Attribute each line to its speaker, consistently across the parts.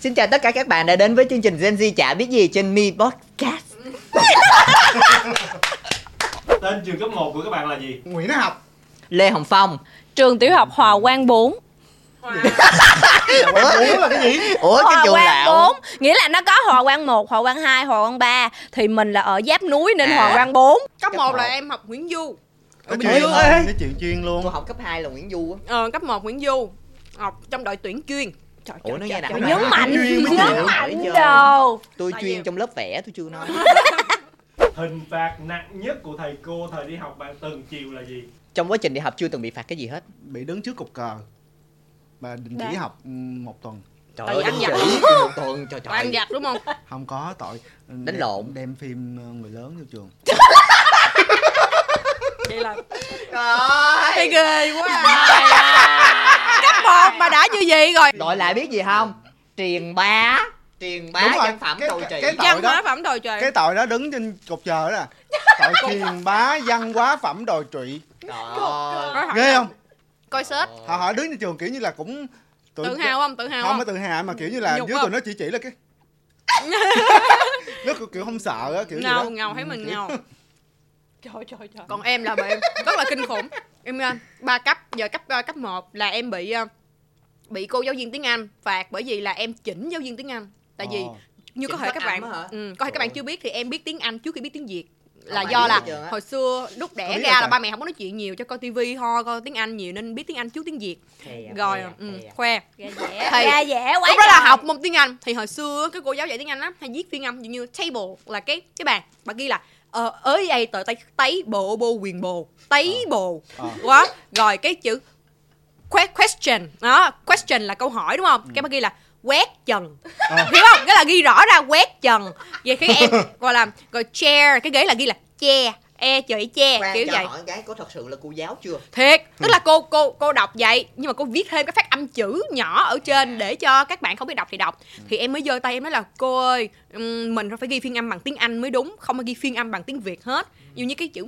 Speaker 1: Xin chào tất cả các bạn đã đến với chương trình Gen Z chả biết gì trên Mi Podcast.
Speaker 2: Tên trường cấp 1 của các bạn là gì?
Speaker 3: Nguyễn học
Speaker 1: Lê Hồng Phong.
Speaker 4: Trường tiểu học Hòa Quang 4
Speaker 1: Ủa,
Speaker 3: Ủa là cái gì
Speaker 1: Ủa cái
Speaker 4: Hòa
Speaker 1: trường
Speaker 4: Quang
Speaker 1: lão.
Speaker 4: 4 Nghĩa là nó có Hòa Quang 1, Hòa Quang 2, Hòa Quang 3 Thì mình là ở giáp núi nên
Speaker 1: À.
Speaker 4: Hòa Quang 4
Speaker 5: cấp
Speaker 1: Cấp
Speaker 5: 1 là em học Nguyễn Du
Speaker 1: Ủa,
Speaker 3: chuyện
Speaker 1: ơi.
Speaker 3: Nói chuyện chuyên luôn
Speaker 1: Tôi học cấp 2 là Nguyễn Du á.
Speaker 5: ờ, cấp 1 Nguyễn Du học trong đội tuyển chuyên
Speaker 4: Trời,
Speaker 1: Ủa,
Speaker 4: trời,
Speaker 1: nó
Speaker 4: trời,
Speaker 1: nghe nặng
Speaker 4: Nhấn mạnh, nhấn mạnh đồ
Speaker 1: Tôi
Speaker 5: Bao
Speaker 1: chuyên trong lớp vẽ tôi chưa nói.
Speaker 2: Hình phạt nặng nhất của thầy cô thời đi học bạn từng chịu là gì?
Speaker 1: Trong quá trình đi học chưa từng bị phạt cái gì hết.
Speaker 3: Bị đứng trước cục cờ Và đình chỉ
Speaker 4: Dạ.
Speaker 3: học ừ, một tuần
Speaker 1: Trời ơi, anh
Speaker 5: anh
Speaker 1: chỉ một tuần trời trời.
Speaker 5: giặt đúng không
Speaker 3: Không có tội
Speaker 1: Đánh lộn.
Speaker 3: Đem phim ờ, người lớn vô trường
Speaker 5: vậy là
Speaker 1: Trời
Speaker 5: thấy ghê quá à. Cấp 1 mà đã như vậy rồi.
Speaker 1: Gọi lại biết gì không? Truyền bá. Truyền bá văn phẩm
Speaker 3: cái- cái tội
Speaker 5: văn
Speaker 3: đó.
Speaker 5: hóa phẩm đồi trời
Speaker 3: Cái tội đó đứng trên cục cờ đó Tội truyền bá văn hóa phẩm đồi trụy.
Speaker 1: Trời ơi.
Speaker 3: Ghê không?
Speaker 5: Coi sết.
Speaker 3: Họ họ đứng trên trường kiểu như là cũng tụi-
Speaker 5: tự hào không? Tự hào
Speaker 3: Không
Speaker 5: không?
Speaker 3: có tự hào mà kiểu như là dưới tụi nó chỉ chỉ là cái Nó kiểu, kiểu không sợ á kiểu gì
Speaker 5: ngầu
Speaker 3: đó.
Speaker 5: ngầu thấy
Speaker 3: Ừ,
Speaker 5: mình ngầu.
Speaker 4: Trời trời trời.
Speaker 5: Còn em là bị rất là kinh khủng. Em ờ, ba cấp giờ cấp ờ, cấp 1 là em bị ờ, bị cô giáo viên tiếng Anh phạt bởi vì là em chỉnh giáo viên tiếng Anh. Tại vì
Speaker 3: Ồ.
Speaker 5: như có
Speaker 1: Chỉnh
Speaker 5: thể
Speaker 1: phát
Speaker 5: các bạn ừ, có thể các bạn chưa biết thì em biết tiếng Anh trước khi biết tiếng Việt. Là
Speaker 1: Không
Speaker 5: do
Speaker 1: ai
Speaker 5: là hồi xưa lúc đẻ ra
Speaker 3: là
Speaker 5: ba mẹ không có nói chuyện nhiều cho coi tivi ho coi tiếng Anh nhiều nên biết tiếng Anh trước tiếng Việt.
Speaker 1: Thè,
Speaker 5: rồi
Speaker 1: thè,
Speaker 5: ừ,
Speaker 1: thè.
Speaker 5: khoe. Thầy-
Speaker 4: ra dẻ quá
Speaker 5: lúc đó là học môn tiếng Anh. Thì hồi xưa cái cô giáo dạy tiếng Anh á hay viết phiên âm như table là cái cái bàn. Bà ghi là ờ ới đây tờ tây tấy bộ bô quyền bồ tấy bồ.
Speaker 3: Ờ.
Speaker 5: quá. Rồi cái chữ question. Đó question là câu hỏi đúng không? Cái bà ghi là quét trần
Speaker 3: Ờ.
Speaker 5: hiểu không? Cái là ghi rõ ra quét trần vậy cái em gọi là rồi chair cái ghế là ghi là che e chữ che
Speaker 1: Khoan,
Speaker 5: kiểu
Speaker 1: cho
Speaker 5: vậy.
Speaker 1: hỏi cái có thật sự là cô giáo chưa?
Speaker 5: thiệt tức là cô cô cô đọc vậy nhưng mà cô viết thêm cái phát âm chữ nhỏ ở trên để cho các bạn không biết đọc thì đọc. Thì em mới giơ tay em nói là cô ơi mình phải ghi phiên âm bằng tiếng anh mới đúng không phải ghi phiên âm bằng tiếng việt hết. Như như cái chữ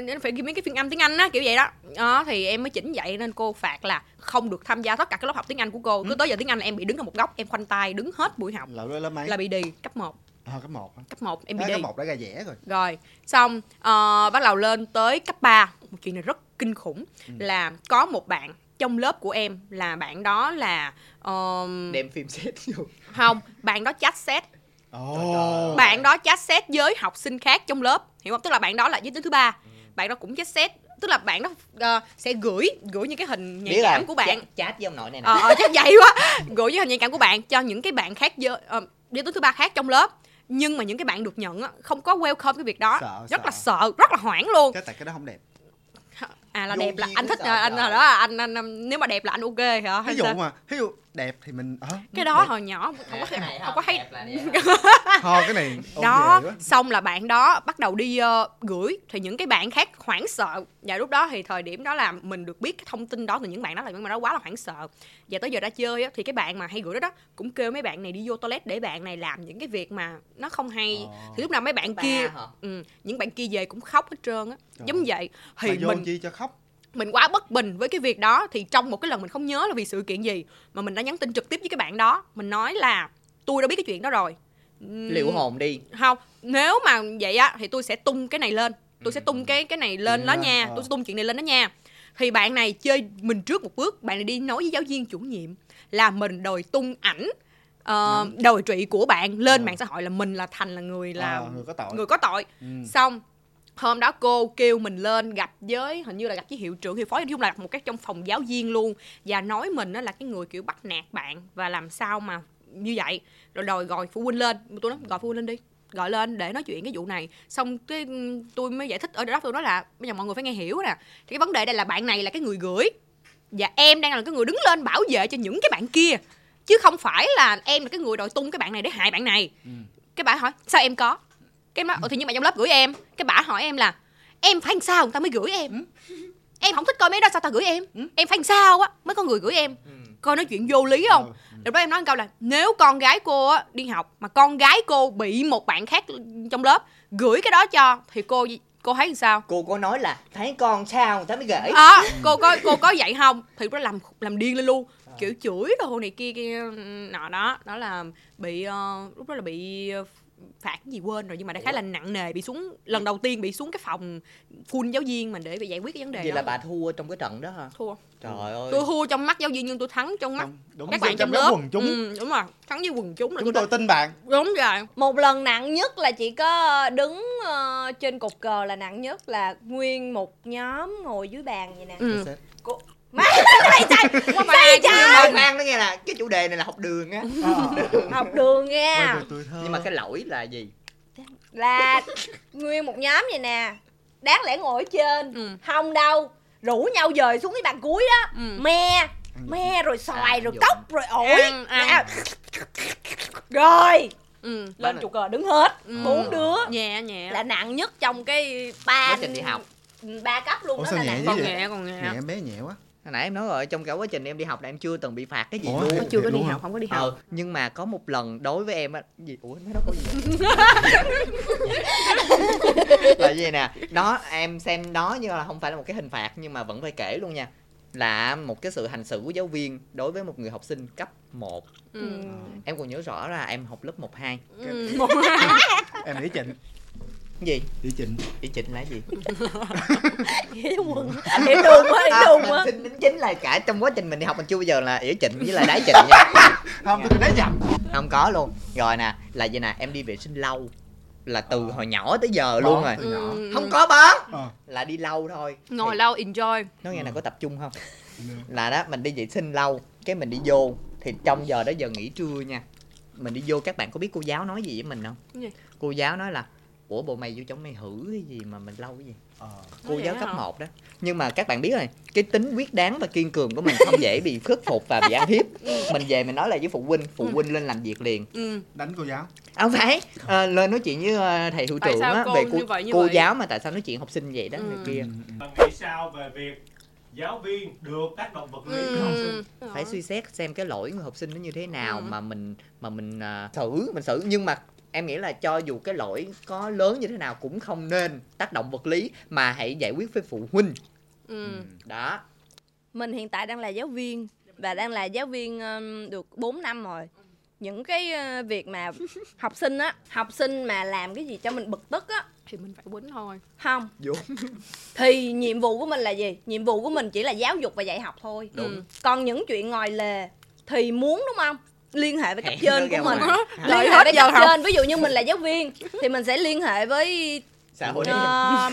Speaker 5: nên phải ghi mấy cái phiên âm tiếng anh á kiểu vậy đó. Đó thì em mới chỉnh vậy nên cô phạt là không được tham gia tất cả các lớp học tiếng anh của cô. Cứ tới giờ tiếng anh là em bị đứng ở một góc em khoanh tay đứng hết buổi học.
Speaker 3: Là
Speaker 5: là bị đi cấp 1
Speaker 3: Ờ, cấp 1
Speaker 5: cấp 1 em bị đi.
Speaker 3: cấp 1 đã ra rẻ rồi.
Speaker 5: Rồi xong ờ, bắt đầu lên tới cấp 3 một chuyện này rất kinh khủng. Là có một bạn trong lớp của em là bạn đó là ờm,
Speaker 1: Đem phim xét vô.
Speaker 5: không bạn đó chat xét
Speaker 3: Ồ.
Speaker 5: Bạn đó chat xét với học sinh khác trong lớp. Hiểu không? Tức là bạn đó là giới tính thứ ba. Bạn đó cũng chat xét tức là bạn đó ờ, sẽ gửi gửi những cái hình nhạy cảm của bạn.
Speaker 1: chat- Chat với ông nội này nè.
Speaker 5: ờ chắc vậy quá. Gửi với hình nhạy cảm của bạn cho những cái bạn khác giới ờ, giới tính thứ ba khác trong lớp nhưng mà những cái bạn được nhận á, không có welcome cái việc đó
Speaker 3: Sợ,
Speaker 5: rất
Speaker 3: sợ.
Speaker 5: là sợ rất là hoảng luôn
Speaker 3: Cái tại cái đó không đẹp
Speaker 5: à là
Speaker 1: Vô
Speaker 5: đẹp là anh thích
Speaker 1: trời
Speaker 5: à, anh
Speaker 1: trời.
Speaker 5: đó anh, anh, anh nếu mà đẹp là anh ok hả
Speaker 3: Ví dụ mà Ví dụ đẹp thì mình ờ,
Speaker 5: cái đó
Speaker 3: đẹp.
Speaker 5: hồi nhỏ không có
Speaker 1: này
Speaker 5: không có thấy
Speaker 1: đẹp là đẹp.
Speaker 3: Thôi cái này
Speaker 5: đó
Speaker 3: quá.
Speaker 5: xong là bạn đó bắt đầu đi ờ, gửi thì những cái bạn khác hoảng sợ và lúc đó thì thời điểm đó là mình được biết cái thông tin đó từ những bạn đó là những bạn đó quá là hoảng sợ và tới giờ ra chơi á, thì cái bạn mà hay gửi đó đó cũng kêu mấy bạn này đi vô toilet để bạn này làm những cái việc mà nó không hay
Speaker 3: Ờ.
Speaker 5: thì lúc nào mấy bạn
Speaker 1: Ba
Speaker 5: kia
Speaker 1: hả?
Speaker 5: ừ, những bạn kia về cũng khóc hết trơn á giống vậy thì
Speaker 3: Mà vô
Speaker 5: mình
Speaker 3: chi cho khóc
Speaker 5: mình quá bất bình với cái việc đó thì trong một cái lần mình không nhớ là vì sự kiện gì mà mình đã nhắn tin trực tiếp với cái bạn đó mình nói là tôi đã biết cái chuyện đó rồi
Speaker 1: Liệu hồn đi.
Speaker 5: không nếu mà vậy á thì tôi sẽ tung cái này lên tôi sẽ tung cái cái này lên
Speaker 3: Chuyện
Speaker 5: đó nha
Speaker 3: ờ.
Speaker 5: tôi sẽ tung chuyện này lên đó nha thì bạn này chơi mình trước một bước bạn này đi nói với giáo viên chủ nhiệm là mình đòi tung ảnh ờ, đòi trụy của bạn lên
Speaker 3: Ờ.
Speaker 5: mạng xã hội là mình là thành là người là
Speaker 3: Ờ, người có tội.
Speaker 5: người có tội
Speaker 3: Ừ.
Speaker 5: xong hôm đó cô kêu mình lên gặp với hình như là gặp với hiệu trưởng hiệu phó nói chung là gặp một cái trong phòng giáo viên luôn. Và nói mình đó là cái người kiểu bắt nạt bạn và làm sao mà như vậy. Rồi đòi gọi phụ huynh lên. Tôi nói gọi phụ huynh lên đi. Gọi lên để nói chuyện cái vụ này. Xong cái tôi mới giải thích ở đó tôi nói là bây giờ mọi người phải nghe hiểu nè. Thì cái vấn đề đây là bạn này là cái người gửi. Và em đang là cái người đứng lên bảo vệ cho những cái bạn kia. Chứ không phải là em là cái người đòi tung cái bạn này để hại bạn này.
Speaker 3: Ừ.
Speaker 5: cái bà hỏi sao em có cái nói "Ủa thì nhưng mà trong lớp gửi em cái bà hỏi em là em phải làm sao người ta mới gửi em? Em không thích coi mấy đó sao ta gửi em?
Speaker 3: Ừ.
Speaker 5: em phải làm sao á mới có người gửi em? Coi nói chuyện vô lý không? Lúc đó em nói một câu là nếu con gái cô á đi học mà con gái cô bị một bạn khác trong lớp gửi cái đó cho thì cô cô thấy làm sao?
Speaker 1: Cô có nói là thấy con sao người ta mới gửi.
Speaker 5: à, cô có cô có vậy không? Thì nó làm làm điên lên luôn. Kiểu chửi đồ này kia kia nọ đó. Đó là bị ờ, lúc đó là bị ờ, phạt cái gì quên rồi nhưng mà đại khái là nặng nề bị xuống lần đầu tiên bị xuống cái phòng full giáo viên mà để giải quyết cái vấn đề
Speaker 1: vậy
Speaker 5: đó.
Speaker 1: là bà thua trong cái trận đó hả?
Speaker 5: Thua.
Speaker 1: Trời ơi.
Speaker 5: Tôi thua trong mắt giáo viên nhưng tôi thắng trong mắt
Speaker 3: đúng
Speaker 5: các
Speaker 3: rồi,
Speaker 5: bạn trong
Speaker 3: lớp. quần chúng.
Speaker 5: Ừ, đúng rồi thắng với quần chúng là
Speaker 3: chúng
Speaker 5: tôi
Speaker 3: tôi tin bạn.
Speaker 5: Đúng rồi.
Speaker 4: Một lần nặng nhất là chỉ có đứng ờ, trên cột cờ là nặng nhất là nguyên một nhóm ngồi dưới bàn vậy nè.
Speaker 5: Ừ.
Speaker 4: Cô... má mày trời
Speaker 5: Không phải
Speaker 1: nhưng
Speaker 5: ai
Speaker 1: mà khoan nó nghe là cái chủ đề này là học đường á.
Speaker 4: Học đường
Speaker 3: Quay
Speaker 4: nha
Speaker 3: về tuổi thơ.
Speaker 1: Nhưng mà cái lỗi là gì?
Speaker 4: Là nguyên một nhóm vậy nè. Đáng lẽ ngồi ở trên.
Speaker 5: Ừ.
Speaker 4: không đâu. Rủ nhau dời xuống cái bàn cuối đó.
Speaker 5: Ừ.
Speaker 4: me me rồi xoài
Speaker 1: À,
Speaker 4: rồi cốc rồi ổi.
Speaker 5: Ăn, ăn.
Speaker 4: Nè. rồi.
Speaker 5: Ừ.
Speaker 4: lên trụ cờ đứng hết.
Speaker 5: Ừ.
Speaker 4: bốn đứa.
Speaker 5: Nhẹ nhẹ.
Speaker 4: Là nặng nhất trong cái ba
Speaker 1: học.
Speaker 4: ba cấp luôn
Speaker 3: Ủa
Speaker 4: đó
Speaker 3: sao
Speaker 4: là
Speaker 3: nhẹ
Speaker 4: nặng
Speaker 5: còn nhẹ còn nhẹ.
Speaker 3: Nhẹ bé nhẹ quá
Speaker 1: hồi nãy em nói rồi trong cả quá trình em đi học là em chưa từng bị phạt cái gì
Speaker 3: Ủa?
Speaker 1: luôn.
Speaker 5: chưa có đi học không có đi học.
Speaker 1: Ờ nhưng mà có một lần đối với em á gì? Ủa mấy đó có gì vậy? là gì nè? Đó em xem đó như là không phải là một cái hình phạt nhưng mà vẫn phải kể luôn nha. Là một cái sự hành xử của giáo viên đối với một người học sinh cấp 1
Speaker 5: ừ.
Speaker 1: em còn nhớ rõ là em học lớp 1 2
Speaker 5: Ừ. một
Speaker 3: em nghĩ trịnh
Speaker 1: gì?
Speaker 3: Nghĩ trịnh.
Speaker 1: Ý chỉnh là gì?
Speaker 4: Hiểu quần hiểu đường quá hiểu đường
Speaker 1: mình
Speaker 4: quá.
Speaker 1: Xin đính chính là cả trong quá trình mình đi học mình chưa bao giờ là ỉa chỉnh với lại đái chỉnh nha.
Speaker 3: Không tôi nói nhầm.
Speaker 1: Không có luôn. Rồi nè là gì nè? Em đi vệ sinh lâu. Là từ hồi nhỏ tới giờ luôn rồi.
Speaker 5: Ừ.
Speaker 1: không có bớt.
Speaker 3: Ờ.
Speaker 1: là đi lâu thôi.
Speaker 5: Ngồi
Speaker 1: Thì-
Speaker 5: lâu enjoy.
Speaker 1: Nói nghe
Speaker 3: Ừ.
Speaker 1: là có tập trung không? Là đó mình đi vệ sinh lâu cái mình đi vô. Thì trong giờ đó giờ nghỉ trưa nha. Mình đi vô các bạn có biết cô giáo nói gì với mình không? Cô giáo nói là ủa bộ mày vô trong mày hử cái gì mà mình lâu cái gì
Speaker 3: Ờ.
Speaker 1: cô giáo cấp
Speaker 5: hả?
Speaker 1: 1 đó nhưng mà các bạn biết rồi cái tính quyết đáng và kiên cường của mình không dễ bị khuất phục và bị ăn hiếp mình về mình nói là với phụ huynh phụ
Speaker 5: Ừ.
Speaker 1: huynh lên làm việc liền
Speaker 5: ừ.
Speaker 3: đánh cô giáo
Speaker 1: À, không phải ờ, lên nói chuyện với ờ, thầy hiệu trưởng á về cô,
Speaker 5: như vậy, như
Speaker 1: cô
Speaker 5: vậy?
Speaker 1: giáo mà tại sao nói chuyện học sinh vậy đó này
Speaker 5: Ừ.
Speaker 1: kia
Speaker 3: Ừ, ừ.
Speaker 2: bạn nghĩ sao về việc giáo viên được tác động vật lý với học sinh
Speaker 5: Ừ.
Speaker 1: phải suy xét xem cái lỗi người học sinh nó như thế nào
Speaker 5: Ừ.
Speaker 1: mà mình mà mình à, xử mình xử nhưng mà em nghĩ là cho dù cái lỗi có lớn như thế nào cũng không nên tác động vật lý mà hãy giải quyết với phụ huynh.
Speaker 5: Ừ.
Speaker 1: đó.
Speaker 4: Mình hiện tại đang là giáo viên và đang là giáo viên um, được 4 năm rồi. Những cái ờ, việc mà học sinh á học sinh mà làm cái gì cho mình bực tức á.
Speaker 5: Thì mình phải quýnh thôi.
Speaker 4: Không.
Speaker 1: Đúng.
Speaker 4: thì nhiệm vụ của mình là gì? Nhiệm vụ của mình chỉ là giáo dục và dạy học thôi.
Speaker 1: Đúng.
Speaker 5: Ừ.
Speaker 4: còn những chuyện ngoài lề thì muốn đúng không liên hệ với cấp trên của mình. liên hệ
Speaker 5: hết
Speaker 4: với
Speaker 5: giờ
Speaker 4: cấp trên ví dụ như mình là giáo viên thì mình sẽ liên hệ với
Speaker 1: xã hội
Speaker 4: Ờ,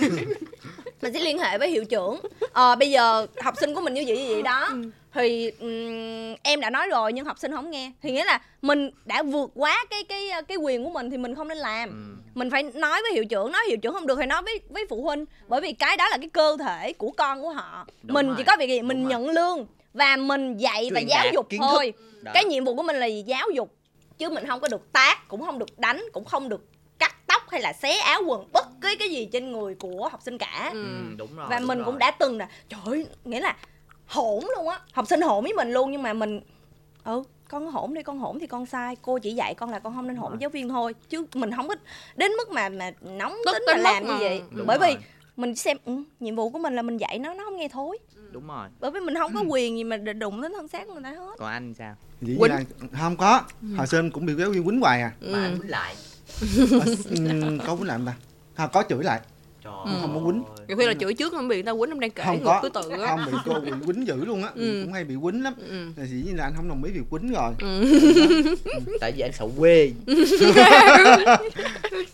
Speaker 4: mình sẽ liên hệ với hiệu trưởng. Ờ bây giờ học sinh của mình như vậy như vậy đó. Thì ừm, em đã nói rồi nhưng học sinh không nghe. Thì nghĩa là mình đã vượt quá cái cái cái quyền của mình thì mình không nên làm.
Speaker 1: Ừ.
Speaker 4: mình phải nói với hiệu trưởng nói hiệu trưởng không được thì nói với với phụ huynh. Bởi vì cái đó là cái cơ thể của con của họ.
Speaker 1: Đúng
Speaker 4: mình
Speaker 1: rồi,
Speaker 4: chỉ có việc gì? Mình
Speaker 1: đúng rồi.
Speaker 4: nhận lương và mình dạy và
Speaker 1: Truyền
Speaker 4: giáo
Speaker 1: đạt
Speaker 4: dục thôi.
Speaker 1: Đó.
Speaker 4: cái nhiệm vụ của mình là gì? giáo dục. Chứ mình không có được tác cũng không được đánh cũng không được cắt tóc hay là xé áo quần bất cứ cái gì trên người của học sinh cả.
Speaker 5: Ừ.
Speaker 1: Ừ, đúng rồi
Speaker 4: và
Speaker 1: đúng
Speaker 4: mình
Speaker 1: rồi.
Speaker 4: cũng đã từng là trời ơi nghĩa là hỗn luôn á. Học sinh hỗn với mình luôn nhưng mà mình ừ con hỗn đi con hỗn thì con sai. Cô chỉ dạy con là con không nên hỗn với giáo viên thôi. Chứ mình không có đến mức mà mà nóng
Speaker 5: Tức
Speaker 4: tính mà làm như vậy.
Speaker 1: Đúng
Speaker 4: bởi vì
Speaker 1: rồi.
Speaker 4: mình xem ừ, nhiệm vụ của mình là mình dạy nó nó không nghe thối
Speaker 1: đúng rồi.
Speaker 4: Bởi vì mình không có quyền gì mà đụng đến thân xác của người ta hết.
Speaker 1: Còn anh sao?
Speaker 3: Dĩ
Speaker 5: Quýnh.
Speaker 3: là không có. Hồi xưa em cũng bị giáo viên quýnh hoài à.
Speaker 1: Mà anh quýnh lại.
Speaker 3: Ừ, có quýnh lại không ta? Không có chửi lại.
Speaker 1: Trời
Speaker 5: Ừ.
Speaker 3: Không có quýnh.
Speaker 5: nhiều khi là chửi trước không bị người ta quýnh đang kể
Speaker 3: không
Speaker 5: ngược
Speaker 3: có.
Speaker 5: thứ tự á.
Speaker 3: Không bị cô bị quýnh dữ luôn á.
Speaker 5: Ừ.
Speaker 3: cũng hay bị quýnh lắm.
Speaker 5: Ừ.
Speaker 3: là dĩ nhiên là anh không đồng ý việc quýnh rồi.
Speaker 5: Ừ.
Speaker 1: tại vì anh sợ quê.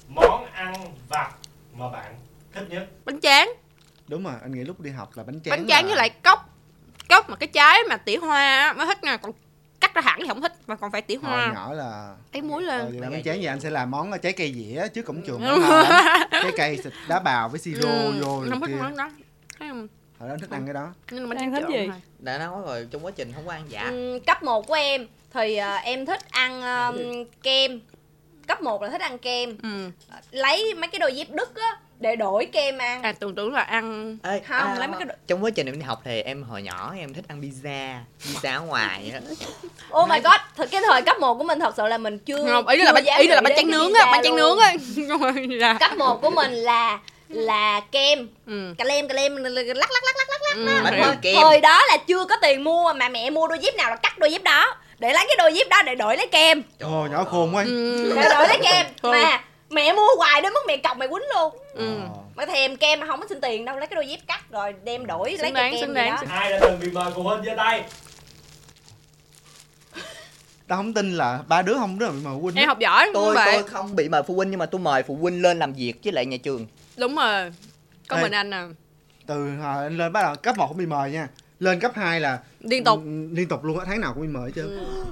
Speaker 2: Món ăn vặt mà bạn thích nhất?
Speaker 5: Bánh tráng
Speaker 3: đúng rồi anh nghĩ lúc đi học là bánh tráng
Speaker 5: bánh tráng
Speaker 3: là-
Speaker 5: với lại cốc cốc mà cái trái mà tỉa hoa á, mới thích nha còn cắt ra hẳn thì không thích mà còn phải tỉa
Speaker 3: hồi
Speaker 5: hoa
Speaker 3: nhỏ là
Speaker 5: ấy muối
Speaker 3: ờ,
Speaker 5: lên
Speaker 3: vậy là
Speaker 1: Mấy
Speaker 3: bánh
Speaker 1: cái
Speaker 3: tráng
Speaker 1: gì?
Speaker 3: vậy anh sẽ làm món trái cây dĩa trước cổng trường
Speaker 5: Ừ.
Speaker 3: trái cây xịt đá bào với siro
Speaker 5: Ừ,
Speaker 3: vô rồi
Speaker 5: không thích
Speaker 3: kia
Speaker 5: món đó Thấy không?
Speaker 3: hồi đó anh thích ăn cái đó
Speaker 5: bánh
Speaker 4: Đang
Speaker 5: tráng
Speaker 4: thích gì?
Speaker 1: đã nói rồi trong quá trình không có ăn dạ
Speaker 4: Ừ, cấp 1 của em thì à, em thích ăn um, kem cấp 1 là thích ăn kem
Speaker 5: ừ.
Speaker 4: lấy mấy cái đôi dép đứt á để đổi kem ăn.
Speaker 5: À tưởng tưởng là ăn.
Speaker 1: Ê,
Speaker 4: Không, lấy mấy cái đồ-
Speaker 1: trong quá trình em đi học thì em hồi nhỏ em thích ăn pizza pizza ở ngoài á.
Speaker 4: Oh my god, thật cái thời cấp 1 của mình thật sự là mình chưa
Speaker 5: không ý
Speaker 4: chưa
Speaker 5: là bánh ý là bánh tráng nướng á bánh tráng nướng á. là
Speaker 4: Cấp 1 của mình là là kem.
Speaker 5: Ừ.
Speaker 4: cà lem cà lem lắc lắc lắc lắc lắc lắc
Speaker 5: ừ.
Speaker 1: kem.
Speaker 4: Thời đó là chưa có tiền mua mà mẹ mua đôi dép nào là cắt đôi dép đó. Để lấy cái đôi dép đó để đổi lấy kem.
Speaker 3: Ồ nhỏ khôn quá.
Speaker 5: Ừ.
Speaker 4: để đổi lấy kem.
Speaker 5: Thôi.
Speaker 4: mà mẹ mua hoài đến mức mẹ cọc mẹ quýnh luôn.
Speaker 5: Ừ.
Speaker 4: Mà thèm kem mà không có xin tiền đâu lấy cái đôi dép cắt rồi đem đổi lấy
Speaker 5: Xứng
Speaker 4: cái
Speaker 5: đáng,
Speaker 4: kem
Speaker 5: xứng
Speaker 4: gì
Speaker 5: đáng,
Speaker 4: đó.
Speaker 2: ai đã từng bị mời phụ huynh giơ tay?
Speaker 3: Tao không tin là ba đứa không đứa nào bị mà huynh
Speaker 5: em học giỏi
Speaker 1: tôi
Speaker 5: vậy
Speaker 1: tôi không bị mời phụ huynh nhưng mà tôi mời phụ huynh lên làm việc với lại nhà trường.
Speaker 5: Đúng rồi. Có
Speaker 3: Ê.
Speaker 5: mình anh à.
Speaker 3: Từ hồi anh lên bắt đầu cấp 1 cũng bị mời nha. Lên cấp 2 là
Speaker 5: liên tục.
Speaker 3: liên tục luôn á tháng nào cũng bị mời trơn
Speaker 5: Ừ.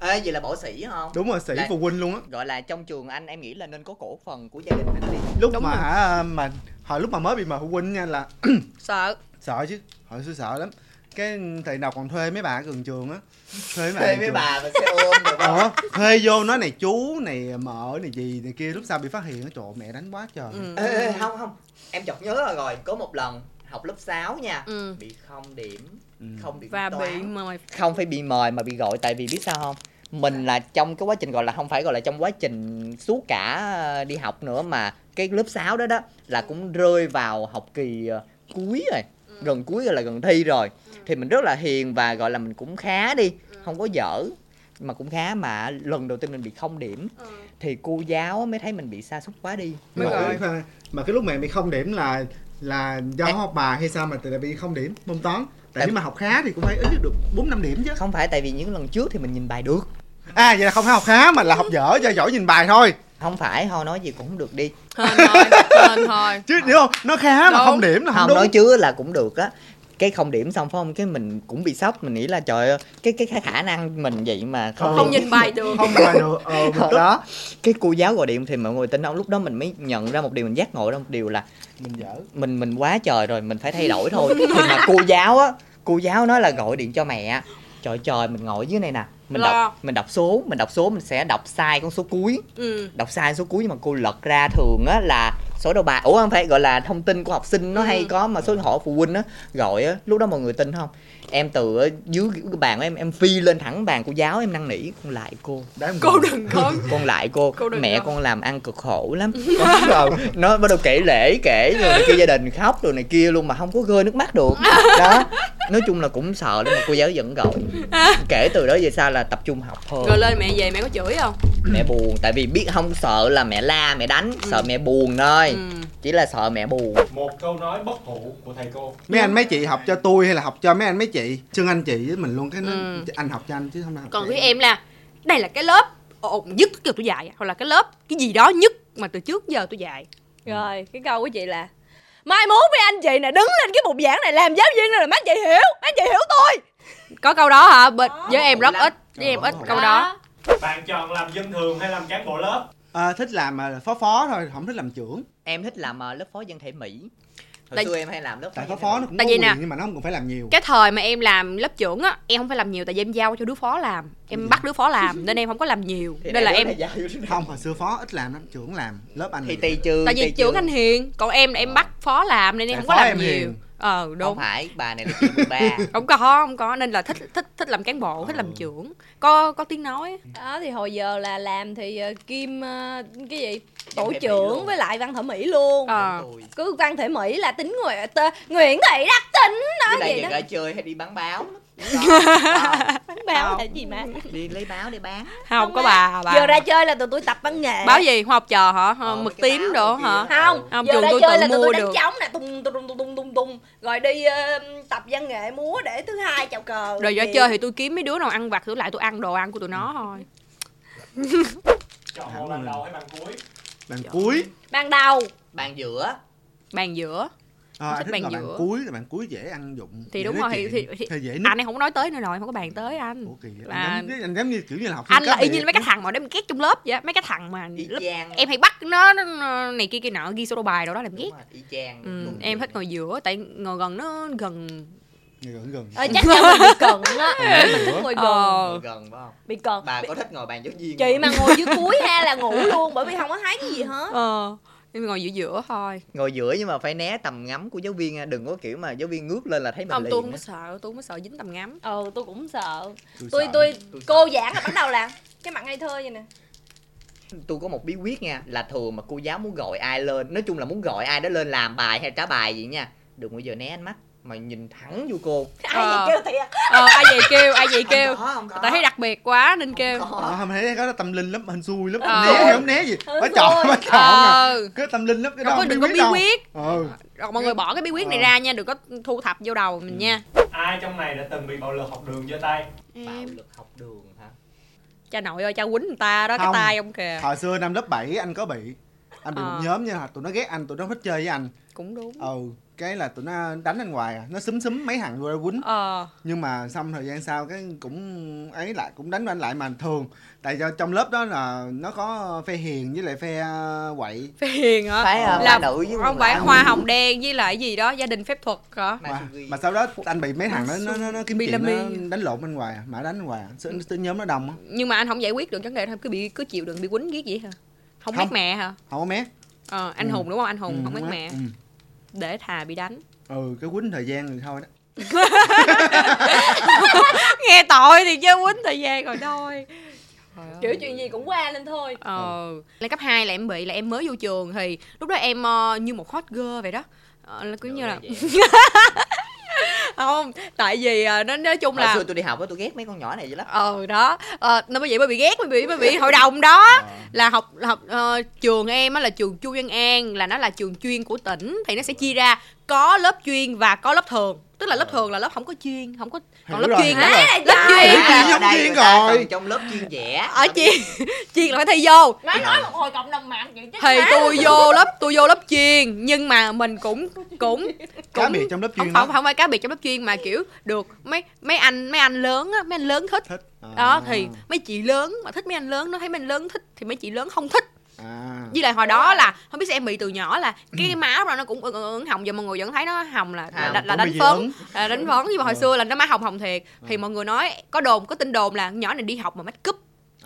Speaker 1: ê vậy là bỏ sĩ không
Speaker 3: đúng rồi sĩ
Speaker 1: Lại-
Speaker 3: phụ huynh luôn á.
Speaker 1: gọi là trong trường anh em nghĩ là nên có cổ phần của gia đình anh đi.
Speaker 3: Lúc
Speaker 5: Đúng
Speaker 3: mà
Speaker 5: rồi.
Speaker 3: hả mà hồi lúc mà mới bị mời phụ huynh nha là
Speaker 5: sợ.
Speaker 3: Sợ chứ hồi xưa sợ lắm. Cái thời nào còn thuê mấy bà ở gần trường á. Thuê mấy bà
Speaker 1: thuê mấy bà mà xe ôm được không
Speaker 3: ờ thuê vô nói này chú này mợ này gì này kia lúc sau bị phát hiện á trời ơi, mẹ đánh quá trời.
Speaker 5: Ừ.
Speaker 1: ê, ê, không không. Em chợt nhớ rồi, rồi có một lần học lớp 6 nha
Speaker 5: Ừ.
Speaker 1: bị không điểm
Speaker 3: Ừ.
Speaker 1: không điểm
Speaker 5: và
Speaker 1: toán.
Speaker 5: bị mời.
Speaker 1: Không phải bị mời mà bị gọi tại vì biết sao không mình là trong cái quá trình gọi là không phải gọi là trong quá trình suốt cả ờ, đi học nữa mà cái lớp 6 đó đó là cũng rơi vào học kỳ ờ, cuối rồi gần cuối rồi là gần thi rồi. Thì mình rất là hiền và gọi là mình cũng khá đi không có dở mà cũng khá mà lần đầu tiên mình bị không điểm. Thì cô giáo mới thấy mình bị sa sút quá đi.
Speaker 3: Mà,
Speaker 5: rồi.
Speaker 3: cái, mà cái lúc mẹ bị không điểm là là do
Speaker 1: Em-
Speaker 3: học bài hay sao mà lại bị không điểm môn toán? Tại
Speaker 1: Em-
Speaker 3: nếu mà học khá thì cũng phải ít nhất được bốn năm điểm chứ.
Speaker 1: Không phải tại vì những lần trước thì mình nhìn bài được
Speaker 3: à vậy là không phải học khá mà là học dở do giỏi nhìn bài thôi.
Speaker 1: Không phải thôi nói gì cũng không được đi.
Speaker 5: Hên thôi hên thôi.
Speaker 3: Chứ hiểu không? Nó khá mà
Speaker 5: Đúng.
Speaker 3: không điểm là không,
Speaker 1: không
Speaker 3: đúng.
Speaker 1: nói chứ là cũng được á. Cái không điểm xong phải không? Cái mình cũng bị sốc mình nghĩ là trời ơi cái cái khả năng mình vậy mà không,
Speaker 5: không
Speaker 1: điểm.
Speaker 5: nhìn bài được.
Speaker 3: Không bài được. Ờ mình
Speaker 1: đó cái cô giáo gọi điện thì mọi người tin không lúc đó mình mới nhận ra một điều mình giác ngộ ra một điều là
Speaker 3: mình dở.
Speaker 1: mình mình quá trời rồi mình phải thay đổi thôi. Thì mà cô giáo á cô giáo nói là gọi điện cho mẹ trời trời mình ngồi dưới này nè mình
Speaker 5: Lo.
Speaker 1: đọc mình đọc số mình đọc số mình sẽ đọc sai con số cuối
Speaker 5: ừ.
Speaker 1: đọc sai số cuối nhưng mà cô lật ra thường á là số đầu bài. Ủa không phải gọi là thông tin của học sinh nó
Speaker 5: Ừ.
Speaker 1: hay có mà số điện thoại của phụ huynh á gọi á lúc đó mọi người tin không? Em từ ở dưới cái bàn của em em phi lên thẳng bàn cô giáo em năn nỉ con lại cô.
Speaker 3: Đáng
Speaker 5: cô đừng có
Speaker 1: con lại cô,
Speaker 5: Cô
Speaker 1: mẹ
Speaker 5: lo.
Speaker 1: con làm ăn cực khổ lắm. Con nó bắt đầu kể lễ kể rồi này kia gia đình khóc rồi này kia luôn mà không có rơi nước mắt được. Đó. Nói chung là cũng sợ lắm mà cô giáo vẫn gọi. Kể từ đó về sau là tập trung học thôi.
Speaker 5: Rồi lên mẹ về mẹ có chửi không
Speaker 1: mẹ buồn tại vì biết không sợ là mẹ la mẹ đánh sợ mẹ buồn thôi.
Speaker 5: Ừ.
Speaker 1: chỉ là sợ mẹ buồn.
Speaker 2: Một câu nói bất hủ của thầy cô.
Speaker 3: Mấy anh mấy chị học cho tôi hay là học cho mấy anh mấy chị? Xưng anh chị với mình luôn cái nó
Speaker 5: Ừ.
Speaker 3: anh học cho anh chứ không học
Speaker 5: còn với em. là đây là cái lớp ồn nhất từ tôi dạy hoặc là cái lớp cái gì đó nhất mà từ trước giờ tôi dạy.
Speaker 4: Rồi cái câu của chị là mai mốt mấy anh chị nè đứng lên cái bục giảng này làm giáo viên này là mấy anh chị hiểu mấy anh chị hiểu tôi.
Speaker 5: Có câu đó hả? Bên, với em rất ít với em ít câu đó
Speaker 2: bạn chọn làm dân thường hay làm cán bộ lớp?
Speaker 3: À, thích làm mà phó phó thôi không thích làm trưởng.
Speaker 1: Em thích làm ờ, lớp phó dân thể mỹ. Hồi
Speaker 5: Tại-
Speaker 1: xưa em hay làm lớp phó
Speaker 3: tại phó
Speaker 1: dân thể
Speaker 3: phó
Speaker 1: Mỹ.
Speaker 3: nó cũng
Speaker 5: Tại
Speaker 3: có
Speaker 5: vì
Speaker 3: quyền
Speaker 5: nè,
Speaker 3: nhưng mà nó không cần phải làm nhiều.
Speaker 5: cái thời mà em làm lớp trưởng á em không phải làm nhiều tại vì em giao cho đứa phó làm. Em bắt đứa phó làm nên em không có làm nhiều.
Speaker 1: Thì
Speaker 5: nên là em
Speaker 3: không hồi xưa phó ít làm lắm trưởng làm lớp anh
Speaker 1: thì
Speaker 3: là-
Speaker 1: tùy trường
Speaker 5: tại vì trưởng anh hiền còn em là em
Speaker 1: Ờ.
Speaker 5: bắt phó làm nên em
Speaker 3: Tại
Speaker 5: không có
Speaker 3: phó
Speaker 5: làm
Speaker 3: em
Speaker 5: nhiều.
Speaker 3: hiền.
Speaker 5: Ờ
Speaker 1: không
Speaker 5: đúng.
Speaker 1: phải bà này là chị ba.
Speaker 5: Không có không có nên là thích thích thích làm cán bộ thích làm
Speaker 3: Ừ.
Speaker 5: trưởng. Có có tiếng nói.
Speaker 4: Đó thì hồi giờ là làm thì ờ, kim ờ, cái gì? Tổ trưởng với lại văn thể mỹ luôn.
Speaker 5: Ờ.
Speaker 1: Tôi.
Speaker 4: cứ văn thể mỹ là tính người tê, nguyễn thị đắc tính gì
Speaker 1: giờ
Speaker 4: đó.
Speaker 1: chơi hay đi bán báo
Speaker 4: báo
Speaker 5: Không.
Speaker 4: là gì mà
Speaker 1: đi lấy báo để bán.
Speaker 5: Không có bà bà.
Speaker 4: Giờ ra chơi là tụi tôi tập văn nghệ.
Speaker 5: Báo gì? Hoa học trò hả?
Speaker 1: Ờ,
Speaker 5: mực
Speaker 1: cái
Speaker 5: tím đồ hả?
Speaker 4: không
Speaker 5: Không,
Speaker 4: giờ ra
Speaker 5: tôi
Speaker 4: chơi
Speaker 5: tự
Speaker 4: là tụi
Speaker 5: mua
Speaker 4: tôi đánh
Speaker 5: được.
Speaker 4: trống nè tung tung tung tung tung tung rồi đi ờ, tập văn nghệ múa để thứ hai chào cờ.
Speaker 5: Rồi ra
Speaker 4: Vậy.
Speaker 5: chơi thì tôi kiếm mấy đứa nào ăn vặt thử lại tôi ăn đồ ăn của tụi nó thôi.
Speaker 2: Chọn bàn đầu hay bàn cuối?
Speaker 3: Bàn cuối.
Speaker 4: Ban đầu.
Speaker 1: Bàn giữa.
Speaker 5: Bàn giữa
Speaker 3: à,
Speaker 5: thích
Speaker 3: thích
Speaker 5: bàn
Speaker 3: là bàn
Speaker 5: giữa.
Speaker 3: cuối là bàn cuối dễ ăn dụng
Speaker 5: thì
Speaker 3: dễ
Speaker 5: đúng rồi thì,
Speaker 3: chuyện,
Speaker 5: thì, thì
Speaker 3: hơi dễ
Speaker 5: anh ấy không có nói tới nữa rồi không có bàn tới anh.
Speaker 3: Ủa kỳ
Speaker 5: là-
Speaker 3: anh, giống, anh giống như kiểu như là học
Speaker 5: anh là y như mấy cái thằng mà đem ghét trong lớp vậy á, mấy cái thằng mà lớp em hay bắt nó, nó này kia kia nọ ghi sổ đồ bài đồ đó làm ghét.
Speaker 1: Đúng rồi, y chang.
Speaker 5: Ừ, em thích ngồi giữa tại ngồi gần nó gần.
Speaker 3: Gần gần.
Speaker 4: Ờ, chắc chắn mình bị cận á. Mình thích ngồi gần.
Speaker 5: Ờ
Speaker 1: ngồi gần phải không?
Speaker 4: Bị cận
Speaker 1: bà có thích ngồi bàn giáo viên
Speaker 4: chị mà ngồi dưới cuối ha là ngủ luôn bởi vì không có thấy cái gì hết.
Speaker 5: Ờ em ngồi giữa giữa thôi.
Speaker 1: Ngồi giữa nhưng mà phải né tầm ngắm của giáo viên nha đừng có kiểu mà giáo viên ngước lên là thấy mình
Speaker 5: không
Speaker 1: liền
Speaker 5: tôi không có sợ tôi không có sợ dính tầm ngắm.
Speaker 4: Ừ tôi cũng sợ.
Speaker 3: Tôi
Speaker 4: tôi
Speaker 3: sợ.
Speaker 4: tôi
Speaker 1: Tôi
Speaker 4: cô giảng là bắt đầu là cái mặt ngây thơ vậy nè.
Speaker 1: Tôi có một bí quyết nha là thường mà cô giáo muốn gọi ai lên nói chung là muốn gọi ai đó lên làm bài hay trả bài gì nha đừng bao giờ né ánh mắt mà nhìn thẳng vô cô.
Speaker 4: Ai
Speaker 5: Ờ.
Speaker 4: vậy kêu thiệt?
Speaker 5: Ờ ai vậy kêu ai vậy kêu?
Speaker 1: không có, không có.
Speaker 5: tại thấy đặc biệt quá nên kêu.
Speaker 3: Ờ, không thấy có tâm linh lắm hình xui lắm.
Speaker 5: Ờ.
Speaker 3: né thì không né gì. Bà chọn bà chọn à.
Speaker 5: Ờ.
Speaker 3: Cái tâm linh lắm cái đó
Speaker 5: không có
Speaker 3: không
Speaker 5: đừng có bí quyết.
Speaker 3: Ừ
Speaker 5: rồi mọi người bỏ cái bí quyết này
Speaker 3: Ờ.
Speaker 5: ra nha đừng có thu thập vô đầu mình nha.
Speaker 2: Ai trong này đã từng bị bạo lực học đường giơ tay?
Speaker 1: Bạo lực học đường hả?
Speaker 5: Cha nội ơi cha quýnh người ta đó cái
Speaker 3: Không.
Speaker 5: tay ông kìa.
Speaker 3: Hồi xưa năm lớp 7 anh có bị. Anh bị
Speaker 5: Ờ.
Speaker 3: một nhóm nha tụi nó ghét anh tụi nó thích chơi với anh.
Speaker 5: Cũng đúng.
Speaker 3: Ừ cái là tụi nó đánh anh hoài à. Nó xúm xúm mấy thằng vô ra quýnh.
Speaker 5: Ờ.
Speaker 3: Nhưng mà xong thời gian sau cái cũng ấy lại cũng đánh anh lại mà thường. Tại do trong lớp đó là nó có phe hiền với lại phe ờ, quậy.
Speaker 5: Phê hiền hả?
Speaker 1: Phải
Speaker 3: Ờ.
Speaker 1: uh,
Speaker 5: là
Speaker 1: nữ với
Speaker 5: không phải hoa hồng đen với lại gì đó gia đình phép thuật hả?
Speaker 3: Mà, mà sau đó anh bị mấy thằng nó nó nó, nó kiếm
Speaker 5: Bị
Speaker 3: chuyện
Speaker 5: làm
Speaker 3: nó đánh lộn anh hoài à, mà đánh anh hoài à. Nhóm nó đông á.
Speaker 5: Nhưng mà anh không giải quyết được vấn đề thôi cứ bị cứ chịu đựng bị quýnh ghét gì hả? Không,
Speaker 3: Không.
Speaker 5: mét mẹ hả?
Speaker 3: Không có mé
Speaker 5: ờ anh
Speaker 3: Ừ.
Speaker 5: hùng đúng không? Anh hùng
Speaker 3: Ừ,
Speaker 5: không mét mẹ.
Speaker 3: ừ.
Speaker 5: Để thà bị đánh.
Speaker 3: Ừ cái quýnh thời gian thì thôi đó.
Speaker 5: Nghe tội thì chứ quýnh thời gian rồi thôi.
Speaker 4: Kiểu chuyện gì cũng qua lên thôi.
Speaker 5: Ờ. Lên cấp 2 là em bị là em mới vô trường thì lúc đó em ờ, như một hot girl vậy đó. Ờ, là cứ như là không tại vì ờ, nó nói chung
Speaker 1: hồi
Speaker 5: là
Speaker 1: xưa tôi đi học á tôi ghét mấy con nhỏ này dữ lắm
Speaker 5: ờ đó ờ, nó bởi vậy mới bị ghét mới bị mới bị hội đồng đó
Speaker 1: Ờ.
Speaker 5: là học học ờ, trường em á là trường Chu Văn An là nó là trường chuyên của tỉnh thì nó sẽ chia ra có lớp chuyên và có lớp thường tức là lớp
Speaker 1: Ờ.
Speaker 5: thường là lớp không có chuyên không có còn lớp
Speaker 3: rồi,
Speaker 5: chuyên á
Speaker 3: rồi.
Speaker 5: lớp chuyên là
Speaker 3: chuyên giống chuyên rồi.
Speaker 1: trong lớp chuyên vẽ.
Speaker 5: Ở chuyên chuyên là phải thi vô.
Speaker 4: Nói nói một hồi cộng đồng mạng chị chết
Speaker 5: thì tôi vô lớp tôi vô lớp chuyên nhưng mà mình cũng cũng
Speaker 3: cá
Speaker 5: cũng
Speaker 3: biệt trong lớp chuyên
Speaker 5: không
Speaker 3: đó.
Speaker 5: không không phải cá biệt trong lớp chuyên mà kiểu được mấy mấy anh mấy anh lớn á mấy anh lớn thích.
Speaker 3: Thích. À.
Speaker 5: đó thì mấy chị lớn mà thích mấy anh lớn nó thấy mấy anh lớn thích thì mấy chị lớn không thích
Speaker 3: à.
Speaker 5: với lại hồi đó là không biết sao em bị từ nhỏ là cái, cái má rồi nó cũng ửng ửng hồng giờ mọi người vẫn thấy nó hồng là là,
Speaker 1: Hồng,
Speaker 5: là, là đánh phấn là đánh phấn nhưng mà hồi
Speaker 3: Ờ.
Speaker 5: xưa là nó má hồng hồng thiệt. Thì mọi người nói có đồn có tin đồn là nhỏ này đi học mà make up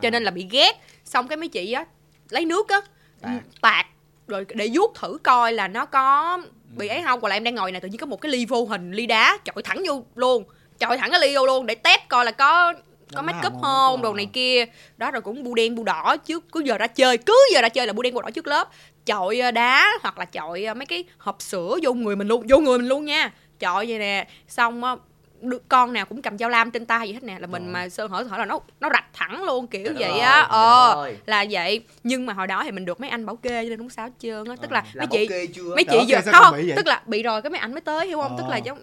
Speaker 5: cho nên là bị ghét. Xong cái mấy chị á lấy nước á
Speaker 3: Tạt.
Speaker 5: tạt. Rồi để vuốt thử coi là nó có bị ấy không. Còn là em đang ngồi này tự nhiên có một cái ly vô hình ly đá chọi thẳng vô luôn. Chọi thẳng cái ly vô luôn để test coi là có có make up
Speaker 3: Có
Speaker 5: đồ này kia. Đó rồi cũng bu đen bu đỏ trước. Cứ giờ ra chơi cứ giờ ra chơi là bu đen bu đỏ trước lớp. Chọi ờ, đá hoặc là chọi ờ, mấy cái hộp sữa vô người mình luôn vô người mình luôn nha. Chọi vậy nè xong á, đứa con nào cũng cầm dao lam trên tay vậy hết nè là mình
Speaker 3: Trời.
Speaker 5: mà sơ hở hở là nó nó rạch thẳng luôn kiểu
Speaker 1: Trời
Speaker 5: vậy á. ờ
Speaker 1: ơi.
Speaker 5: là vậy. Nhưng mà hồi đó thì mình được mấy anh bảo kê cho nên không sao hết trơn á. Tức là
Speaker 1: Là
Speaker 5: mấy chị
Speaker 1: chưa?
Speaker 5: mấy
Speaker 3: Đó,
Speaker 5: chị vừa không tức là bị rồi cái mấy ảnh mới tới hiểu không? Tức là
Speaker 3: Ờ.
Speaker 5: giống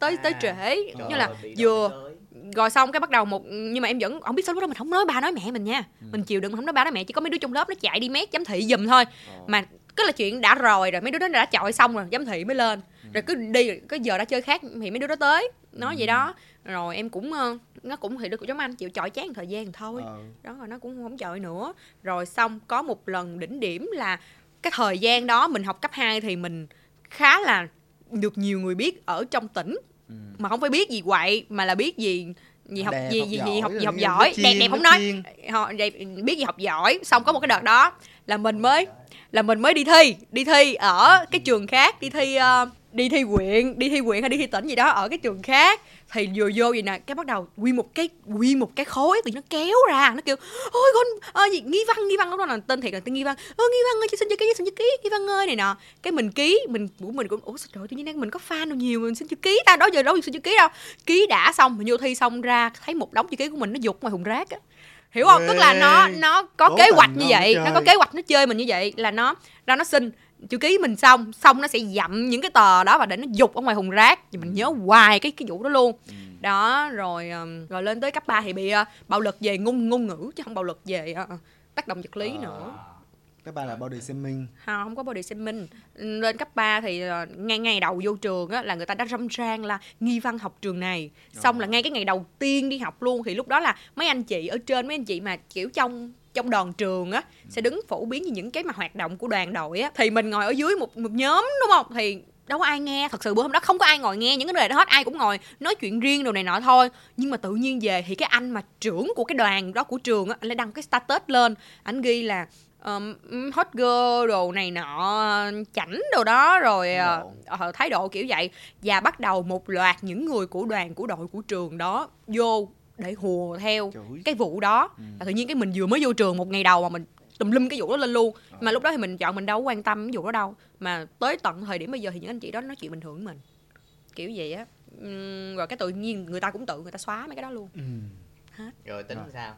Speaker 5: tới tới
Speaker 1: À.
Speaker 5: trễ.
Speaker 1: Trời
Speaker 5: như là vừa. Rồi xong cái bắt đầu một nhưng mà em vẫn không biết sao lúc đó mình không nói ba nói mẹ mình nha. Mình chịu đựng không nói ba nói mẹ chỉ có mấy đứa trong lớp nó chạy đi mét giám thị giùm thôi.
Speaker 1: Ờ.
Speaker 5: mà cứ là chuyện đã rồi rồi mấy đứa đó đã chọi xong rồi giám thị mới lên. Rồi cứ đi cái giờ đã chơi khác thì mấy đứa đó tới nói vậy đó. Rồi em cũng ờ, nó cũng thì được giống anh chịu chọi chán thời gian thôi.
Speaker 3: Ờ.
Speaker 5: đó rồi nó cũng không chọi nữa. Rồi xong có một lần đỉnh điểm là cái thời gian đó mình học cấp 2 thì mình khá là được nhiều người biết ở trong tỉnh
Speaker 3: Ừ.
Speaker 5: mà không phải biết gì quậy mà là biết gì gì học
Speaker 3: Đẹp,
Speaker 5: gì
Speaker 3: học
Speaker 5: gì,
Speaker 3: giỏi
Speaker 5: gì học gì học giỏi.
Speaker 3: chuyên,
Speaker 5: đẹp đẹp không nói. họ đẹp, biết gì học giỏi. Xong có một cái đợt đó là mình mới là mình mới đi thi đi thi ở cái trường khác đi thi ờ, đi thi huyện đi thi huyện hay đi thi tỉnh gì đó ở cái trường khác thì vừa vô vậy nè cái bắt đầu quy một cái quy một cái khối thì nó kéo ra nó kêu ôi con ờ, gì nghi văn nghi văn. Lúc đó là tên thiệt là tên nghi văn. Ơ nghi văn ơi chị xin chữ ký chị xin chữ ký nghi văn ơi. Này nọ. Cái mình ký mình của mình cũng ủa sao trời tự nhiên mình có fan đâu nhiều mình xin chữ ký ta đó giờ đâu xin chữ ký đâu. Ký đã xong mình vô thi xong ra thấy một đống chữ ký của mình nó dục ngoài thùng rác á. Hiểu không? Tức là nó nó có kế hoạch như vậy
Speaker 3: chơi.
Speaker 5: nó có kế hoạch nó chơi mình như vậy là nó ra nó xin chữ ký mình xong xong nó sẽ dặm những cái tờ đó và để nó dục ở ngoài thùng rác. Thì mình nhớ hoài cái cái vụ đó luôn. Đó rồi ừm, rồi lên tới cấp 3 thì bị ờ, bạo lực về ngôn ngôn ngữ chứ không bạo lực về ờ, tác động vật lý nữa.
Speaker 3: các bạn là body shaming.
Speaker 5: Không không có body shaming. Lên cấp 3 thì ờ, ngay ngày đầu vô trường á là người ta đã râm ran là nghi văn học trường này. Xong là ngay cái ngày đầu tiên đi học luôn thì lúc đó là mấy anh chị ở trên mấy anh chị mà kiểu trong trong đoàn trường á sẽ đứng phổ biến như những cái mà hoạt động của đoàn đội á. Thì mình ngồi ở dưới một một nhóm đúng không? Thì đâu có ai nghe thật sự bữa hôm đó không có ai ngồi nghe những cái đề đó hết ai cũng ngồi nói chuyện riêng đồ này nọ thôi. Nhưng mà tự nhiên về thì cái anh mà trưởng của cái đoàn đó của trường á anh lại đăng cái status lên. Anh ghi là um, hot girl đồ này nọ chảnh đồ đó rồi ờ, thái độ kiểu vậy. Và bắt đầu một loạt những người của đoàn của đội của trường đó vô để hùa theo
Speaker 3: Chửi.
Speaker 5: cái vụ đó.
Speaker 3: Ừ.
Speaker 5: và tự nhiên cái mình vừa mới vô trường một ngày đầu mà mình tùm lum cái vụ đó lên luôn. Mà lúc đó thì mình chọn mình đâu có quan tâm cái vụ đó đâu. Mà tới tận thời điểm bây giờ thì những anh chị đó nói chuyện bình thường với mình. Kiểu vậy á. Rồi cái tự nhiên người ta cũng tự người ta xóa mấy cái đó luôn.
Speaker 3: Ừ.
Speaker 1: rồi tính
Speaker 3: Rồi.
Speaker 1: sao?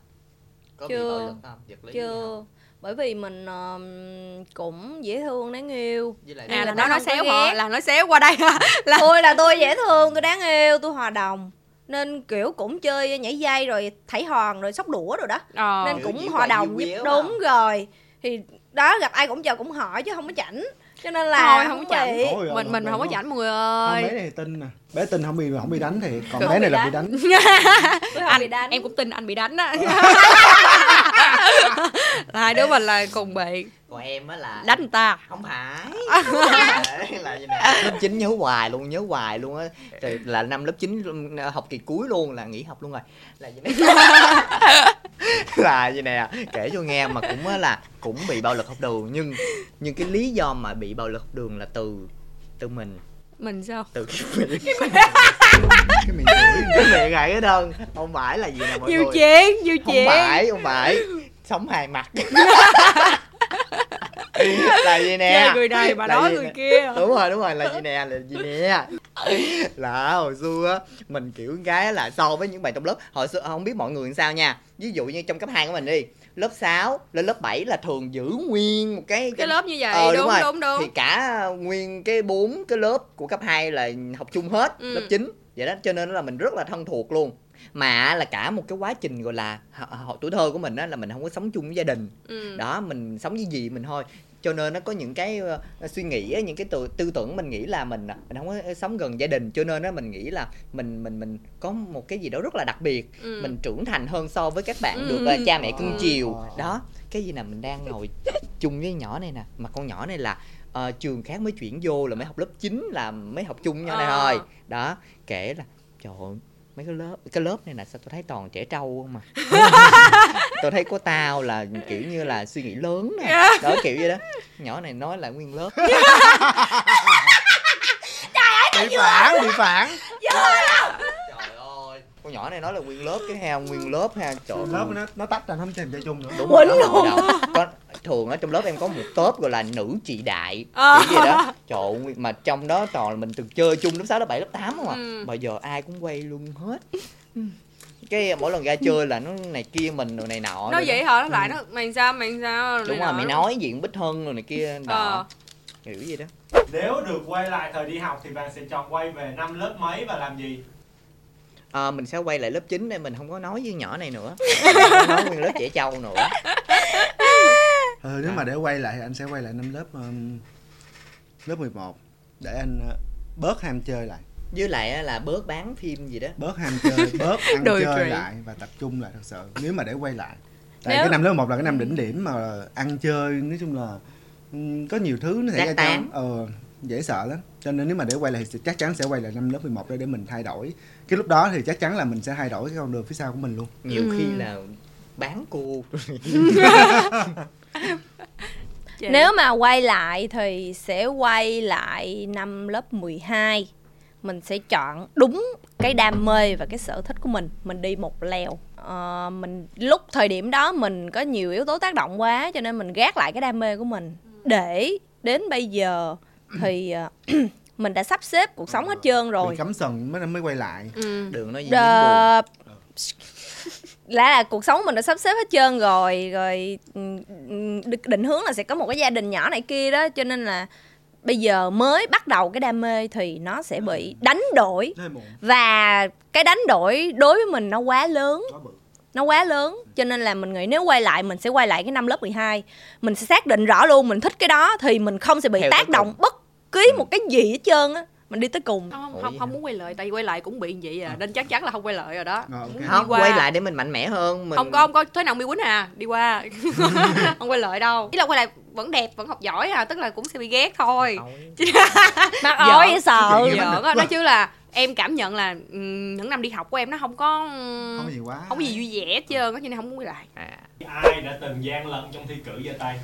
Speaker 1: Có
Speaker 4: Chưa.
Speaker 1: bị bạo lực không? Lý không?
Speaker 4: chưa. bởi vì mình ờm, cũng dễ thương đáng yêu.
Speaker 1: Với lại
Speaker 5: à là
Speaker 4: ta
Speaker 5: nói xéo họ là nói xéo qua đây là
Speaker 4: tôi là tôi dễ thương tôi đáng yêu tôi hòa đồng nên kiểu cũng chơi nhảy dây rồi thảy hòn rồi sóc đũa rồi đó.
Speaker 5: Ờ.
Speaker 4: Nên cũng hòa đồng
Speaker 1: quéo
Speaker 4: đúng rồi. Thì đó gặp ai cũng chờ cũng hỏi chứ không có chảnh. Cho nên là
Speaker 5: Thôi, không có chảnh.
Speaker 4: bị.
Speaker 3: Ôi, ôi,
Speaker 5: mình mình không có chảnh mọi người
Speaker 3: Không, bé
Speaker 5: ơi
Speaker 3: này tin nè. Bé tin không bị không bị đánh thì còn
Speaker 4: Không
Speaker 3: bé này là bị
Speaker 4: đánh.
Speaker 3: đánh
Speaker 4: tôi không
Speaker 5: anh
Speaker 4: bị đánh.
Speaker 5: em cũng tin anh bị đánh á hai đứa mình là cùng bị
Speaker 1: còn em á là
Speaker 5: đánh người ta.
Speaker 1: Không phải. Không phải, là lớp 9 nhớ hoài luôn nhớ hoài luôn á. Rồi là năm lớp 9 học kỳ cuối luôn là nghỉ học luôn rồi. Là như này là này à kể cho nghe mà cũng á là cũng bị bạo lực học đường nhưng nhưng cái lý do mà bị bạo lực học đường là từ từ mình.
Speaker 5: Mình sao?
Speaker 1: Từ cái miệng.
Speaker 3: Cái miệng.
Speaker 1: Cái miệng này hết đơn không phải là gì nè mọi
Speaker 5: nhiều
Speaker 1: người.
Speaker 5: chuyện nhiều
Speaker 1: không
Speaker 5: chuyện.
Speaker 1: phải không phải sống hai mặt. Là gì nè?
Speaker 5: Người này nói
Speaker 1: gì
Speaker 5: người
Speaker 1: nè?
Speaker 5: kia.
Speaker 1: Đúng rồi đúng rồi là gì nè? Là gì nè? Là hồi xưa á mình kiểu gái là so với những bạn trong lớp. Hồi xưa không biết mọi người làm sao nha. Ví dụ như trong cấp 2 của mình đi lớp 6 lên lớp 7 là thường giữ nguyên một cái
Speaker 5: cái lớp như vậy
Speaker 1: Ờ,
Speaker 5: đúng
Speaker 1: rồi.
Speaker 5: đúng đúng.
Speaker 1: Thì cả nguyên cái bốn cái lớp của cấp 2 là học chung hết
Speaker 5: Ừ.
Speaker 1: lớp 9 vậy đó cho nên là mình rất là thân thuộc luôn mà là cả một cái quá trình gọi là hồi tuổi thơ của mình á là mình không có sống chung với gia đình
Speaker 5: ừ.
Speaker 1: đó mình sống với gì mình thôi cho nên nó có những cái ờ, suy nghĩ những cái tư, tư tưởng mình nghĩ là mình mình không có sống gần gia đình cho nên á mình nghĩ là mình mình mình có một cái gì đó rất là đặc biệt
Speaker 5: Ừ.
Speaker 1: mình trưởng thành hơn so với các bạn
Speaker 5: Ừ.
Speaker 1: được ờ, cha mẹ cưng
Speaker 3: Ờ.
Speaker 1: chiều đó cái gì nè mình đang ngồi chung với nhỏ này nè mà con nhỏ này là ờ, trường khác mới chuyển vô là mới học lớp 9 là mới học chung nhau này
Speaker 5: Ờ.
Speaker 1: thôi đó kể là trời ơi mấy cái lớp cái lớp này nè sao tôi thấy toàn trẻ trâu không mà tôi thấy có tao là kiểu như là suy nghĩ lớn nè. Đó kiểu vậy đó. Nhỏ này nói lại nguyên lớp.
Speaker 3: Bị phản bị phản.
Speaker 1: Trời ơi. Con nhỏ này nói là nguyên lớp cái heo nguyên lớp ha. Trời ơi.
Speaker 3: lớp nó nó tách ra nó không thèm chơi chung nữa.
Speaker 1: Đúng rồi đó, đầu. Thường ở trong lớp em có một tốp gọi là nữ trị đại
Speaker 5: Ờ.
Speaker 1: kiểu gì đó ơi, mà trong đó toàn là mình từng chơi chung lớp 6, lớp 7, lớp 8 không à
Speaker 5: Ừ.
Speaker 1: bây giờ ai cũng quay luôn hết cái mỗi lần ra chơi là nó này kia mình rồi này nọ
Speaker 5: nó vậy
Speaker 1: đó.
Speaker 5: hả nó lại nó mày sao mày sao
Speaker 1: đúng rồi mày nói diện bích hân rồi này kia đó
Speaker 5: Ờ.
Speaker 1: kiểu gì đó
Speaker 2: Nếu được quay lại thời đi học thì bạn sẽ chọn quay về năm lớp mấy và làm gì?
Speaker 1: Ờ, mình sẽ quay lại lớp 9 để mình không có nói với nhỏ này nữa nói nguyên lớp trẻ trâu nữa
Speaker 3: ừ, nếu mà để quay lại thì anh sẽ quay lại năm lớp um, lớp 11 để anh uh, bớt ham chơi lại.
Speaker 1: Với lại là bớt bán phim gì đó.
Speaker 3: Bớt ham chơi bớt ăn chơi
Speaker 5: trụy.
Speaker 3: lại và tập trung lại thật sự nếu mà để quay lại. Tại
Speaker 4: Nếu-
Speaker 3: cái năm lớp một là cái năm đỉnh điểm mà ăn chơi nói chung là có nhiều thứ nó xảy ra trong ờ dễ sợ lắm. Cho nên nếu mà để quay lại thì chắc chắn sẽ quay lại năm lớp 11 để để mình thay đổi. Cái lúc đó thì chắc chắn là mình sẽ thay đổi cái con đường phía sau của mình luôn.
Speaker 1: Nhiều khi
Speaker 5: Ừ.
Speaker 1: là bán cô
Speaker 5: Chị.
Speaker 4: Nếu mà quay lại thì sẽ quay lại năm lớp 12 Mình sẽ chọn đúng cái đam mê và cái sở thích của mình. Mình đi một lèo. Ờ, mình lúc thời điểm đó mình có nhiều yếu tố tác động quá cho nên mình gác lại cái đam mê của mình. Để đến bây giờ thì ờ, mình đã sắp xếp cuộc sống hết trơn rồi.
Speaker 3: Bị cấm sần mới mới quay lại.
Speaker 5: Ừ.
Speaker 1: đường nói gì buồn
Speaker 4: Đờ... là cuộc sống mình đã sắp xếp hết trơn rồi rồi định hướng là sẽ có một cái gia đình nhỏ này kia đó cho nên là bây giờ mới bắt đầu cái đam mê thì nó sẽ bị đánh đổi. Và cái đánh đổi đối với mình nó quá lớn. Nó quá lớn cho nên là mình nghĩ nếu quay lại mình sẽ quay lại cái năm lớp 12 mình sẽ xác định rõ luôn mình thích cái đó thì mình không sẽ bị
Speaker 1: Theo
Speaker 4: tác động bất cứ một cái gì hết trơn á mình đi tới cùng.
Speaker 5: Không không không muốn quay lại tại vì quay lại cũng bị vậy à. Nên chắc chắn là không quay lại rồi đó.
Speaker 3: Ờ, ok.
Speaker 5: Muốn
Speaker 1: không
Speaker 5: qua.
Speaker 1: quay lại để mình mạnh mẽ hơn mình
Speaker 5: không có không có. Thế nào mi quýnh à? Đi qua. Không quay lại đâu. Ý là quay lại vẫn đẹp vẫn học giỏi à. Tức là cũng sẽ bị ghét thôi.
Speaker 1: Ôi,
Speaker 4: mặt vậy sợ.
Speaker 5: Giỡn nói chứ là em cảm nhận là ừm, những năm đi học của em nó không có
Speaker 3: không có gì quá.
Speaker 5: không có gì vui vẻ hết trơn á cho nên không muốn quay lại.
Speaker 1: À.
Speaker 2: Ai đã từng gian lận trong thi cử giơ tay?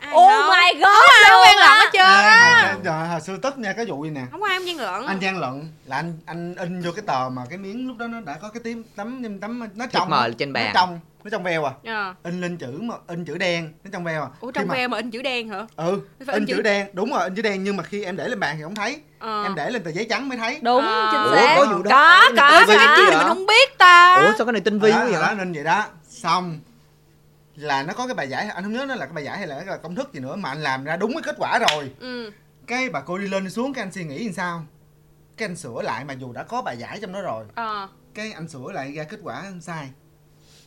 Speaker 5: Ai
Speaker 4: oh
Speaker 5: đâu?
Speaker 4: my god
Speaker 5: không ai quen lận
Speaker 4: á.
Speaker 5: hết trơn á
Speaker 3: mà trời, hồi xưa tức nha cái vụ gì nè
Speaker 5: không có ai gian lận
Speaker 3: anh gian lận là anh anh in vô cái tờ mà cái miếng lúc đó nó đã có cái tím tấm tấm nó trong
Speaker 1: mờ trên bàn.
Speaker 3: nó trong nó trong veo à
Speaker 5: Ờ.
Speaker 3: in lên chữ mà in chữ đen nó trong veo à
Speaker 5: ủa trong
Speaker 3: mà-
Speaker 5: ve mà in chữ đen hả
Speaker 3: ừ
Speaker 5: Phải
Speaker 3: in
Speaker 5: in
Speaker 3: chữ
Speaker 5: chữ-
Speaker 3: đen đúng rồi in chữ đen nhưng mà khi em để lên bàn thì không thấy
Speaker 5: Ờ.
Speaker 3: em để lên tờ giấy trắng mới thấy
Speaker 4: đúng
Speaker 5: À.
Speaker 4: chính xác
Speaker 1: có vụ đó.
Speaker 4: có có
Speaker 5: này
Speaker 1: chứ
Speaker 5: mình không biết ta
Speaker 1: ủa sao cái này tinh vi
Speaker 3: đó,
Speaker 1: quá
Speaker 3: đó,
Speaker 1: vậy
Speaker 3: nên vậy đó xong là nó có cái bài giải anh không nhớ nó là cái bài giải hay là cái công thức gì nữa mà anh làm ra đúng cái kết quả rồi.
Speaker 5: Ừ.
Speaker 3: Cái bà cô đi lên đi xuống cái anh suy nghĩ làm sao? Cái anh sửa lại mà dù đã có bài giải trong đó rồi
Speaker 5: ờ.
Speaker 3: cái anh sửa lại ra kết quả sai.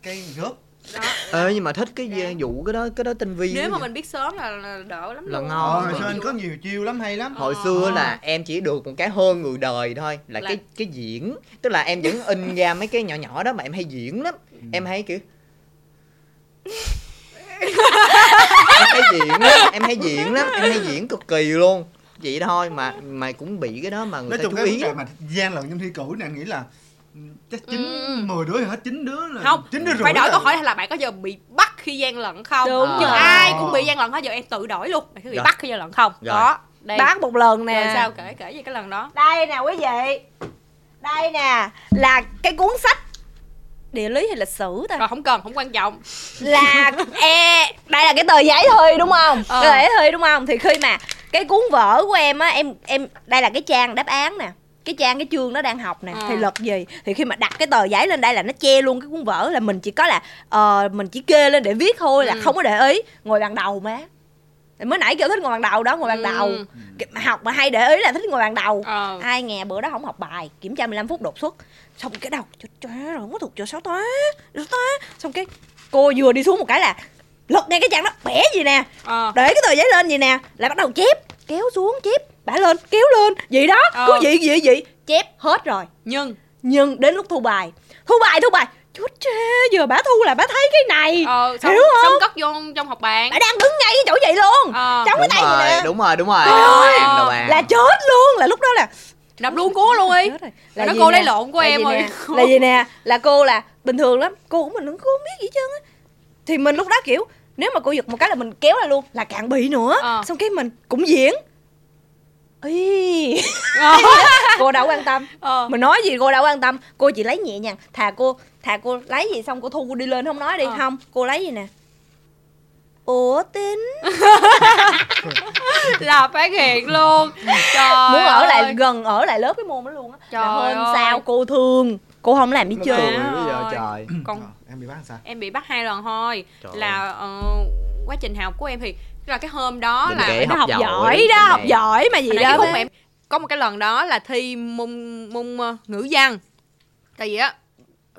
Speaker 3: Cái gớp.
Speaker 5: Đó.
Speaker 1: Ơ nhưng mà thích cái
Speaker 5: Dạ.
Speaker 1: vụ cái đó cái đó tinh vi
Speaker 5: nếu mà
Speaker 1: vậy.
Speaker 5: mình biết sớm là, là đỡ lắm
Speaker 1: Là
Speaker 5: luôn.
Speaker 1: ngon.
Speaker 3: ờ,
Speaker 1: Ờ,
Speaker 3: hồi xưa anh có nhiều chiêu lắm hay lắm.
Speaker 1: Hồi
Speaker 5: Ờ.
Speaker 1: xưa là em chỉ được một cái hơn người đời thôi là,
Speaker 5: Là-
Speaker 1: cái cái diễn. Tức là em vẫn in ra mấy cái nhỏ nhỏ đó mà em hay diễn lắm. Em hay kiểu em hay diễn lắm em hay diễn lắm em hay diễn cực kỳ luôn. Vậy thôi mà mà cũng bị cái đó mà người
Speaker 3: nói
Speaker 1: ta
Speaker 3: chung
Speaker 1: chú
Speaker 3: cái
Speaker 1: ý
Speaker 3: mà gian lận trong thi cử này anh nghĩ là chắc chín
Speaker 5: Ừ.
Speaker 3: mười đứa thì hết chín đứa là
Speaker 5: không
Speaker 3: chín đứa rưỡi
Speaker 5: phải đổi
Speaker 3: là-
Speaker 5: câu hỏi là bạn có giờ bị bắt khi gian lận không?
Speaker 4: Đúng
Speaker 5: chứ
Speaker 1: rồi.
Speaker 5: ai cũng bị gian lận hết giờ em tự đổi luôn. Bạn có bị
Speaker 1: Rồi.
Speaker 5: bắt khi gian lận không?
Speaker 1: Rồi.
Speaker 5: đó đây.
Speaker 4: Bán một lần nè.
Speaker 5: Rồi sao kể kể về cái lần đó.
Speaker 4: Đây nè quý vị. Đây nè là cái cuốn sách địa lý hay lịch sử ta?
Speaker 5: Rồi không cần không quan trọng.
Speaker 4: Là e đây là cái tờ giấy thôi đúng không?
Speaker 5: Ờ.
Speaker 4: tờ giấy thôi đúng không? Thì khi mà cái cuốn vở của em á em em đây là cái trang đáp án nè. Cái trang cái chương nó đang học nè.
Speaker 5: Ờ.
Speaker 4: thì lật gì? Thì khi mà đặt cái tờ giấy lên đây là nó che luôn cái cuốn vở là mình chỉ có là ờ, mình chỉ kê lên để viết thôi là
Speaker 5: Ừ.
Speaker 4: không có để ý. Ngồi bàn đầu má. Mới nãy kêu thích ngồi bàn đầu đó ngồi bàn
Speaker 5: Ừ.
Speaker 4: đầu. Mà học mà hay để ý là thích ngồi bàn đầu.
Speaker 5: Ờ.
Speaker 4: Ai nghe bữa đó không học bài kiểm tra 15 phút đột xuất xong cái đầu trời trời ơi, không có thuộc giờ sáu toán sáu toán xong cái cô vừa đi xuống một cái là lật ngay cái trang đó bẻ gì nè.
Speaker 5: Ờ.
Speaker 4: Để cái tờ giấy lên gì nè lại bắt đầu chép kéo xuống chép bả lên kéo lên. Gì đó
Speaker 5: Ờ.
Speaker 4: cứ vậy vậy vậy chép hết rồi.
Speaker 5: Nhưng.
Speaker 4: Nhưng đến lúc thu bài thu bài thu bài. Chút chê giờ bả thu là bả thấy cái này.
Speaker 5: Ờ xong,
Speaker 4: Hiểu không?
Speaker 5: xong cất vô trong học bàn.
Speaker 4: Bả đang đứng ngay cái chỗ vậy luôn.
Speaker 5: Ờ.
Speaker 4: trong cái
Speaker 1: đúng
Speaker 4: tay
Speaker 1: rồi
Speaker 4: vậy nè.
Speaker 1: đúng rồi đúng rồi. Đầu bàn.
Speaker 4: là chết luôn. Là lúc đó là
Speaker 5: đập luôn cố luôn đi. Là nó cô
Speaker 4: nè?
Speaker 5: lấy lộn của
Speaker 4: Là
Speaker 5: em rồi.
Speaker 4: là gì nè là cô là bình thường lắm cô cũng mình cũng không biết gì trơn á thì mình lúc đó kiểu nếu mà cô giật một cái là mình kéo ra luôn là càng bị nữa
Speaker 5: Ờ.
Speaker 4: xong cái mình cũng diễn Ý.
Speaker 5: Ờ.
Speaker 4: cô đâu quan tâm
Speaker 5: ờ
Speaker 4: mình nói gì cô đâu quan tâm cô chỉ lấy nhẹ nhàng thà cô thà cô lấy gì xong cô thu cô đi lên không nói đi
Speaker 5: Ờ.
Speaker 4: không cô lấy gì nè ủa tính
Speaker 5: là phát hiện luôn. Trời
Speaker 4: muốn ở lại
Speaker 5: ơi.
Speaker 4: gần ở lại lớp cái môn đó luôn á. Là
Speaker 5: Trời
Speaker 4: hôm
Speaker 5: ơi.
Speaker 4: sau cô thương. Cô không làm
Speaker 1: Nó
Speaker 4: chơi
Speaker 1: bây giờ trời.
Speaker 5: Còn
Speaker 3: em bị bắt sao?
Speaker 5: em bị bắt hai lần thôi.
Speaker 1: Trời
Speaker 5: là ờ, quá trình học của em thì là cái hôm đó
Speaker 1: Đừng
Speaker 5: là
Speaker 4: nó
Speaker 1: học
Speaker 4: học
Speaker 1: giỏi,
Speaker 4: giỏi đó học giỏi mà gì
Speaker 5: Hồi
Speaker 4: đó
Speaker 5: cái em có một cái lần đó là thi môn môn ờ, ngữ văn. Tại vì á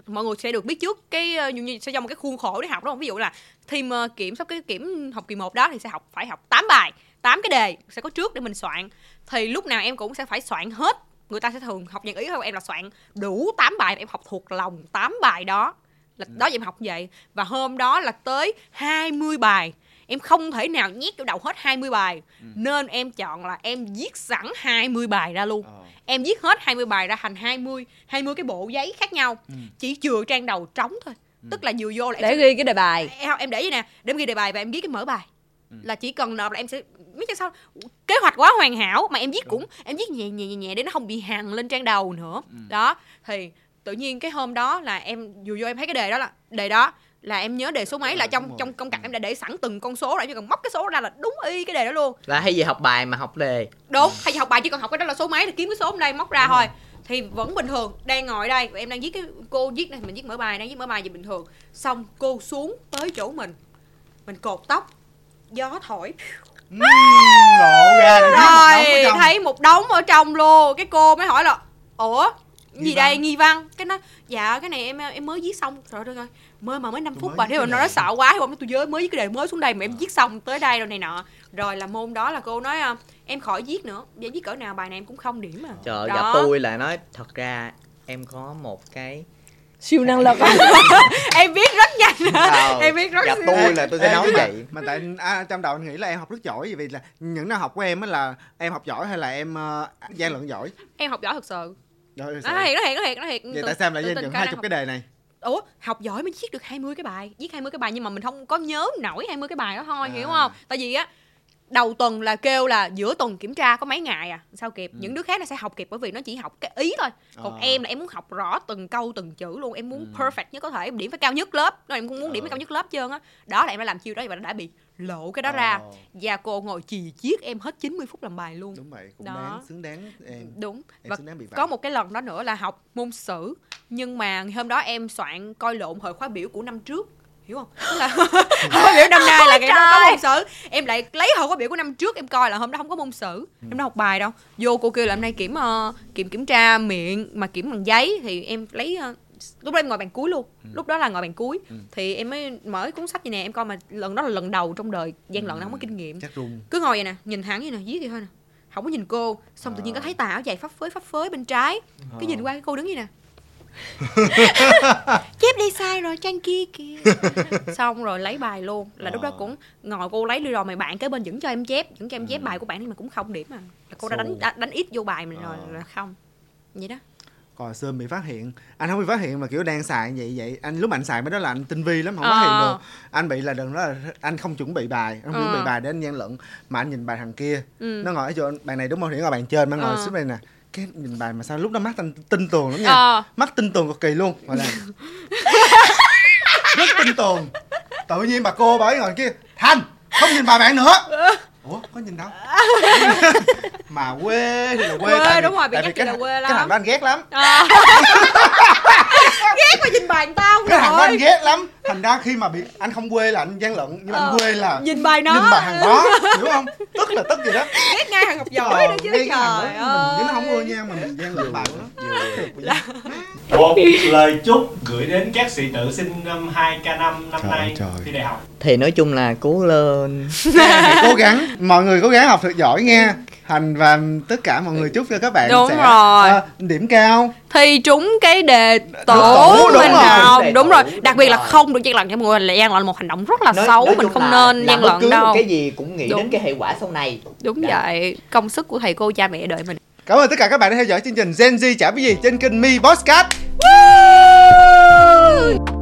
Speaker 5: mọi người sẽ được biết trước cái ờ, như- như sẽ cho một cái khuôn khổ để học đúng không ví dụ là thi ờ, kiểm sắp cái kiểm học kỳ 1 đó thì sẽ học phải học 8 bài 8 cái đề sẽ có trước để mình soạn. Thì lúc nào em cũng sẽ phải soạn hết. Người ta sẽ thường học dạng ý của em là soạn đủ 8 bài em học thuộc lòng 8 bài đó. Là đó giờ em học vậy. Và hôm đó là tới 20 bài em không thể nào nhét vô đầu hết 20 bài. Nên em chọn là em viết sẵn 20 bài ra luôn.
Speaker 3: Ờ.
Speaker 5: em viết hết 20 bài ra thành 20 20 cái bộ giấy khác nhau.
Speaker 3: Ừ.
Speaker 5: chỉ chừa trang đầu trống thôi. Tức là vừa vô là em
Speaker 4: để
Speaker 5: sẽ-
Speaker 4: ghi cái đề bài.
Speaker 5: Em, em để vậy nè. Để em ghi đề bài và em viết cái mở bài.
Speaker 3: Ừ.
Speaker 5: là chỉ cần nộp là em sẽ biết cho sao? Kế hoạch quá hoàn hảo mà em viết cũng em viết nhẹ nhẹ nhẹ nhẹ để nó không bị hằn lên trang đầu nữa.
Speaker 3: Ừ.
Speaker 5: đó. Thì tự nhiên cái hôm đó là em dù vô em thấy cái đề đó là đề đó là em nhớ đề số mấy? Là trong trong công cặt em đã để sẵn từng con số rồi em chỉ cần móc cái số ra là đúng y cái đề đó luôn.
Speaker 1: Là hay gì học bài mà học đề.
Speaker 5: Đúng hay là học bài chỉ cần học cái đó là số mấy thì kiếm cái số ở đây móc ra thôi. thì vẫn bình thường đang ngồi đây và em đang viết cái cô viết này mình viết mở bài đang viết mở bài gì bình thường. Xong cô xuống tới chỗ mình mình cột tóc gió thổi.
Speaker 3: Lộ ra
Speaker 5: rồi
Speaker 3: thấy một đống ở trong
Speaker 5: luôn. Cái cô mới hỏi là ủa
Speaker 3: Nghi
Speaker 5: gì
Speaker 3: văn.
Speaker 5: đây nghi văn? Cái nó dạ cái này em em mới viết xong. Rồi rồi rồi. Mới mà mới 5
Speaker 3: Tôi
Speaker 5: phút mà thế mà nó nói sợ quá không tôi nhớ mới viết cái đề mới xuống đây mà em viết xong tới đây rồi này nọ. Rồi là môn đó là cô nói à, em khỏi viết nữa. Vậy viết cỡ nào bài này em cũng không điểm mà
Speaker 1: trời ơi,
Speaker 5: Đó.
Speaker 1: gặp tôi là nói thật ra em có một cái
Speaker 4: siêu năng lực
Speaker 5: em viết rất nhanh
Speaker 1: Ờ,
Speaker 5: em viết rất
Speaker 1: gặp
Speaker 5: siêu-
Speaker 1: tôi là tôi sẽ nói vậy.
Speaker 3: mà tại à, trong đầu anh nghĩ là em học rất giỏi vì là những năm học của em á là em học giỏi hay là em uh, gian lận giỏi?
Speaker 5: Em học giỏi thật sự
Speaker 3: Rồi,
Speaker 5: nó thiệt nó thiệt nó thiệt nó thiệt.
Speaker 3: Vậy
Speaker 5: Tự-
Speaker 3: tại sao lại lận
Speaker 5: cao
Speaker 3: hai chục cái đề này?
Speaker 5: Ủa học giỏi mới viết được 20 cái bài viết 20 cái bài nhưng mà mình không có nhớ nổi 20 cái bài đó thôi
Speaker 3: À.
Speaker 5: hiểu không? Tại vì á đầu tuần là kêu là giữa tuần kiểm tra có mấy ngày à sao kịp? Những đứa khác nó sẽ học kịp bởi vì nó chỉ học cái ý thôi. Còn
Speaker 3: Ờ.
Speaker 5: em là em muốn học rõ từng câu từng chữ luôn em muốn
Speaker 3: Ừ.
Speaker 5: perfect nhất có thể em điểm phải cao nhất lớp rồi em cũng muốn điểm
Speaker 3: Ờ.
Speaker 5: phải cao nhất lớp trơn á. Đó là em đã làm chiêu đó và đã bị lộ cái đó ra.
Speaker 3: Ờ.
Speaker 5: và cô ngồi chì chiết em hết 90 phút làm bài luôn.
Speaker 3: Đúng vậy cũng
Speaker 5: Đó.
Speaker 3: đáng xứng đáng em.
Speaker 5: Đúng.
Speaker 3: Em
Speaker 5: và
Speaker 3: xứng đáng bị
Speaker 5: có một cái lần đó nữa là học môn sử. Nhưng mà hôm đó em soạn coi lộn thời khóa biểu của năm trước hiểu không? Tức là khóa biểu năm nay là ngày đó có môn sử. Em lại lấy hồi khóa biểu của năm trước em coi là hôm đó không có môn sử. Em đâu học bài đâu. Vô cô kêu là hôm nay kiểm ờ, kiểm kiểm tra miệng mà kiểm bằng giấy thì em lấy ờ, lúc đó em ngồi bàn cuối luôn. Lúc đó là ngồi bàn cuối.
Speaker 3: Ừ.
Speaker 5: thì em mới mở cuốn sách vậy nè em coi mà lần đó là lần đầu trong đời gian lận không có kinh nghiệm.
Speaker 3: Chắc run.
Speaker 5: Cứ ngồi vậy nè nhìn hắn vậy nè viết vậy thôi nè. Không có nhìn cô xong tự nhiên có
Speaker 3: Ờ.
Speaker 5: thấy tà áo dài phấp phới phấp phới bên trái. Cái nhìn qua cái cô đứng vậy nè chép đi sai rồi trang kia kìa xong rồi lấy bài luôn là lúc đó
Speaker 3: Ờ.
Speaker 5: cũng ngồi cô lấy đi rồi mày bạn kế bên vẫn cho em chép vẫn cho em chép
Speaker 3: Ừ.
Speaker 5: bài của bạn nhưng mà cũng không điểm à là cô đã đánh đã, đánh ít vô bài mình rồi
Speaker 3: Ờ.
Speaker 5: là không vậy đó
Speaker 3: còn sơn bị phát hiện anh không bị phát hiện mà kiểu đang xài vậy vậy anh lúc mà anh xài mấy đó là anh tinh vi lắm không
Speaker 5: Ờ.
Speaker 3: phát hiện được anh bị là đừng đó là anh không chuẩn bị bài anh không chuẩn
Speaker 5: Ờ.
Speaker 3: bị bài để anh gian lận mà anh nhìn bài thằng kia
Speaker 5: ừ.
Speaker 3: nó ngồi ở chỗ bàn này đúng không thì ngồi bàn trên nó ngồi
Speaker 5: Ờ.
Speaker 3: xuống đây nè cái nhìn bài mà sao lúc đó mắt anh tinh tường lắm nha.
Speaker 5: Ờ.
Speaker 3: mắt tinh tường cực kỳ luôn. Gọi là rất tinh tường tự nhiên bà cô bà ấy ngồi kia thành không nhìn bài bạn nữa. Ủa có nhìn đâu? Mà quê thì là quê,
Speaker 5: Quê,
Speaker 3: tại vì-
Speaker 5: đúng rồi, bị thì là quê
Speaker 3: cái
Speaker 5: lắm.
Speaker 3: thằng đó anh ghét lắm.
Speaker 5: Ờ. ghét mà nhìn bài người ta không
Speaker 3: cái thằng đó anh ghét lắm thành ra khi mà bị anh không quê là anh gian lận nhưng mà
Speaker 5: Ờ,
Speaker 3: anh quê là
Speaker 5: nhìn bài nó.
Speaker 3: nhìn bài thằng đó hiểu không? Tức là tức gì đó.
Speaker 5: Ghét ngay thằng học giỏi
Speaker 3: Ờ,
Speaker 5: nữa chứ trời
Speaker 3: đó, mình nó không ưa
Speaker 5: ơi
Speaker 3: nha mà mình gian lận bài của nó
Speaker 2: một lời chúc gửi đến các sĩ tử sinh năm 2K5 năm
Speaker 3: Trời
Speaker 2: nay
Speaker 3: trời.
Speaker 2: thi đại học.
Speaker 1: Thì nói chung là cố lên.
Speaker 3: Cố gắng. Mọi người cố gắng học thật giỏi nha. Thành và tất cả mọi người chúc cho các bạn
Speaker 5: Đúng
Speaker 3: sẽ
Speaker 5: rồi.
Speaker 3: ờ, điểm cao.
Speaker 5: Thi trúng cái đề
Speaker 3: tủ,
Speaker 5: tủ
Speaker 3: đúng
Speaker 5: mình
Speaker 3: rồi.
Speaker 5: học
Speaker 1: Đề
Speaker 5: đúng
Speaker 1: tủ,
Speaker 5: rồi.
Speaker 1: đúng
Speaker 5: đặc biệt là không được được gian lận cho mọi người là gian lận là một hành động rất là
Speaker 1: nói,
Speaker 5: xấu
Speaker 1: nói
Speaker 5: mình không
Speaker 1: là,
Speaker 5: nên gian lận đâu
Speaker 1: cái gì cũng nghĩ
Speaker 5: đúng.
Speaker 1: đến cái hệ quả sau này
Speaker 5: đúng
Speaker 1: Đấy.
Speaker 5: vậy công sức của thầy cô cha mẹ đợi mình
Speaker 3: cảm ơn tất cả các bạn đã theo dõi chương trình Gen Z chả biết gì trên kênh Mi Podcast Woo!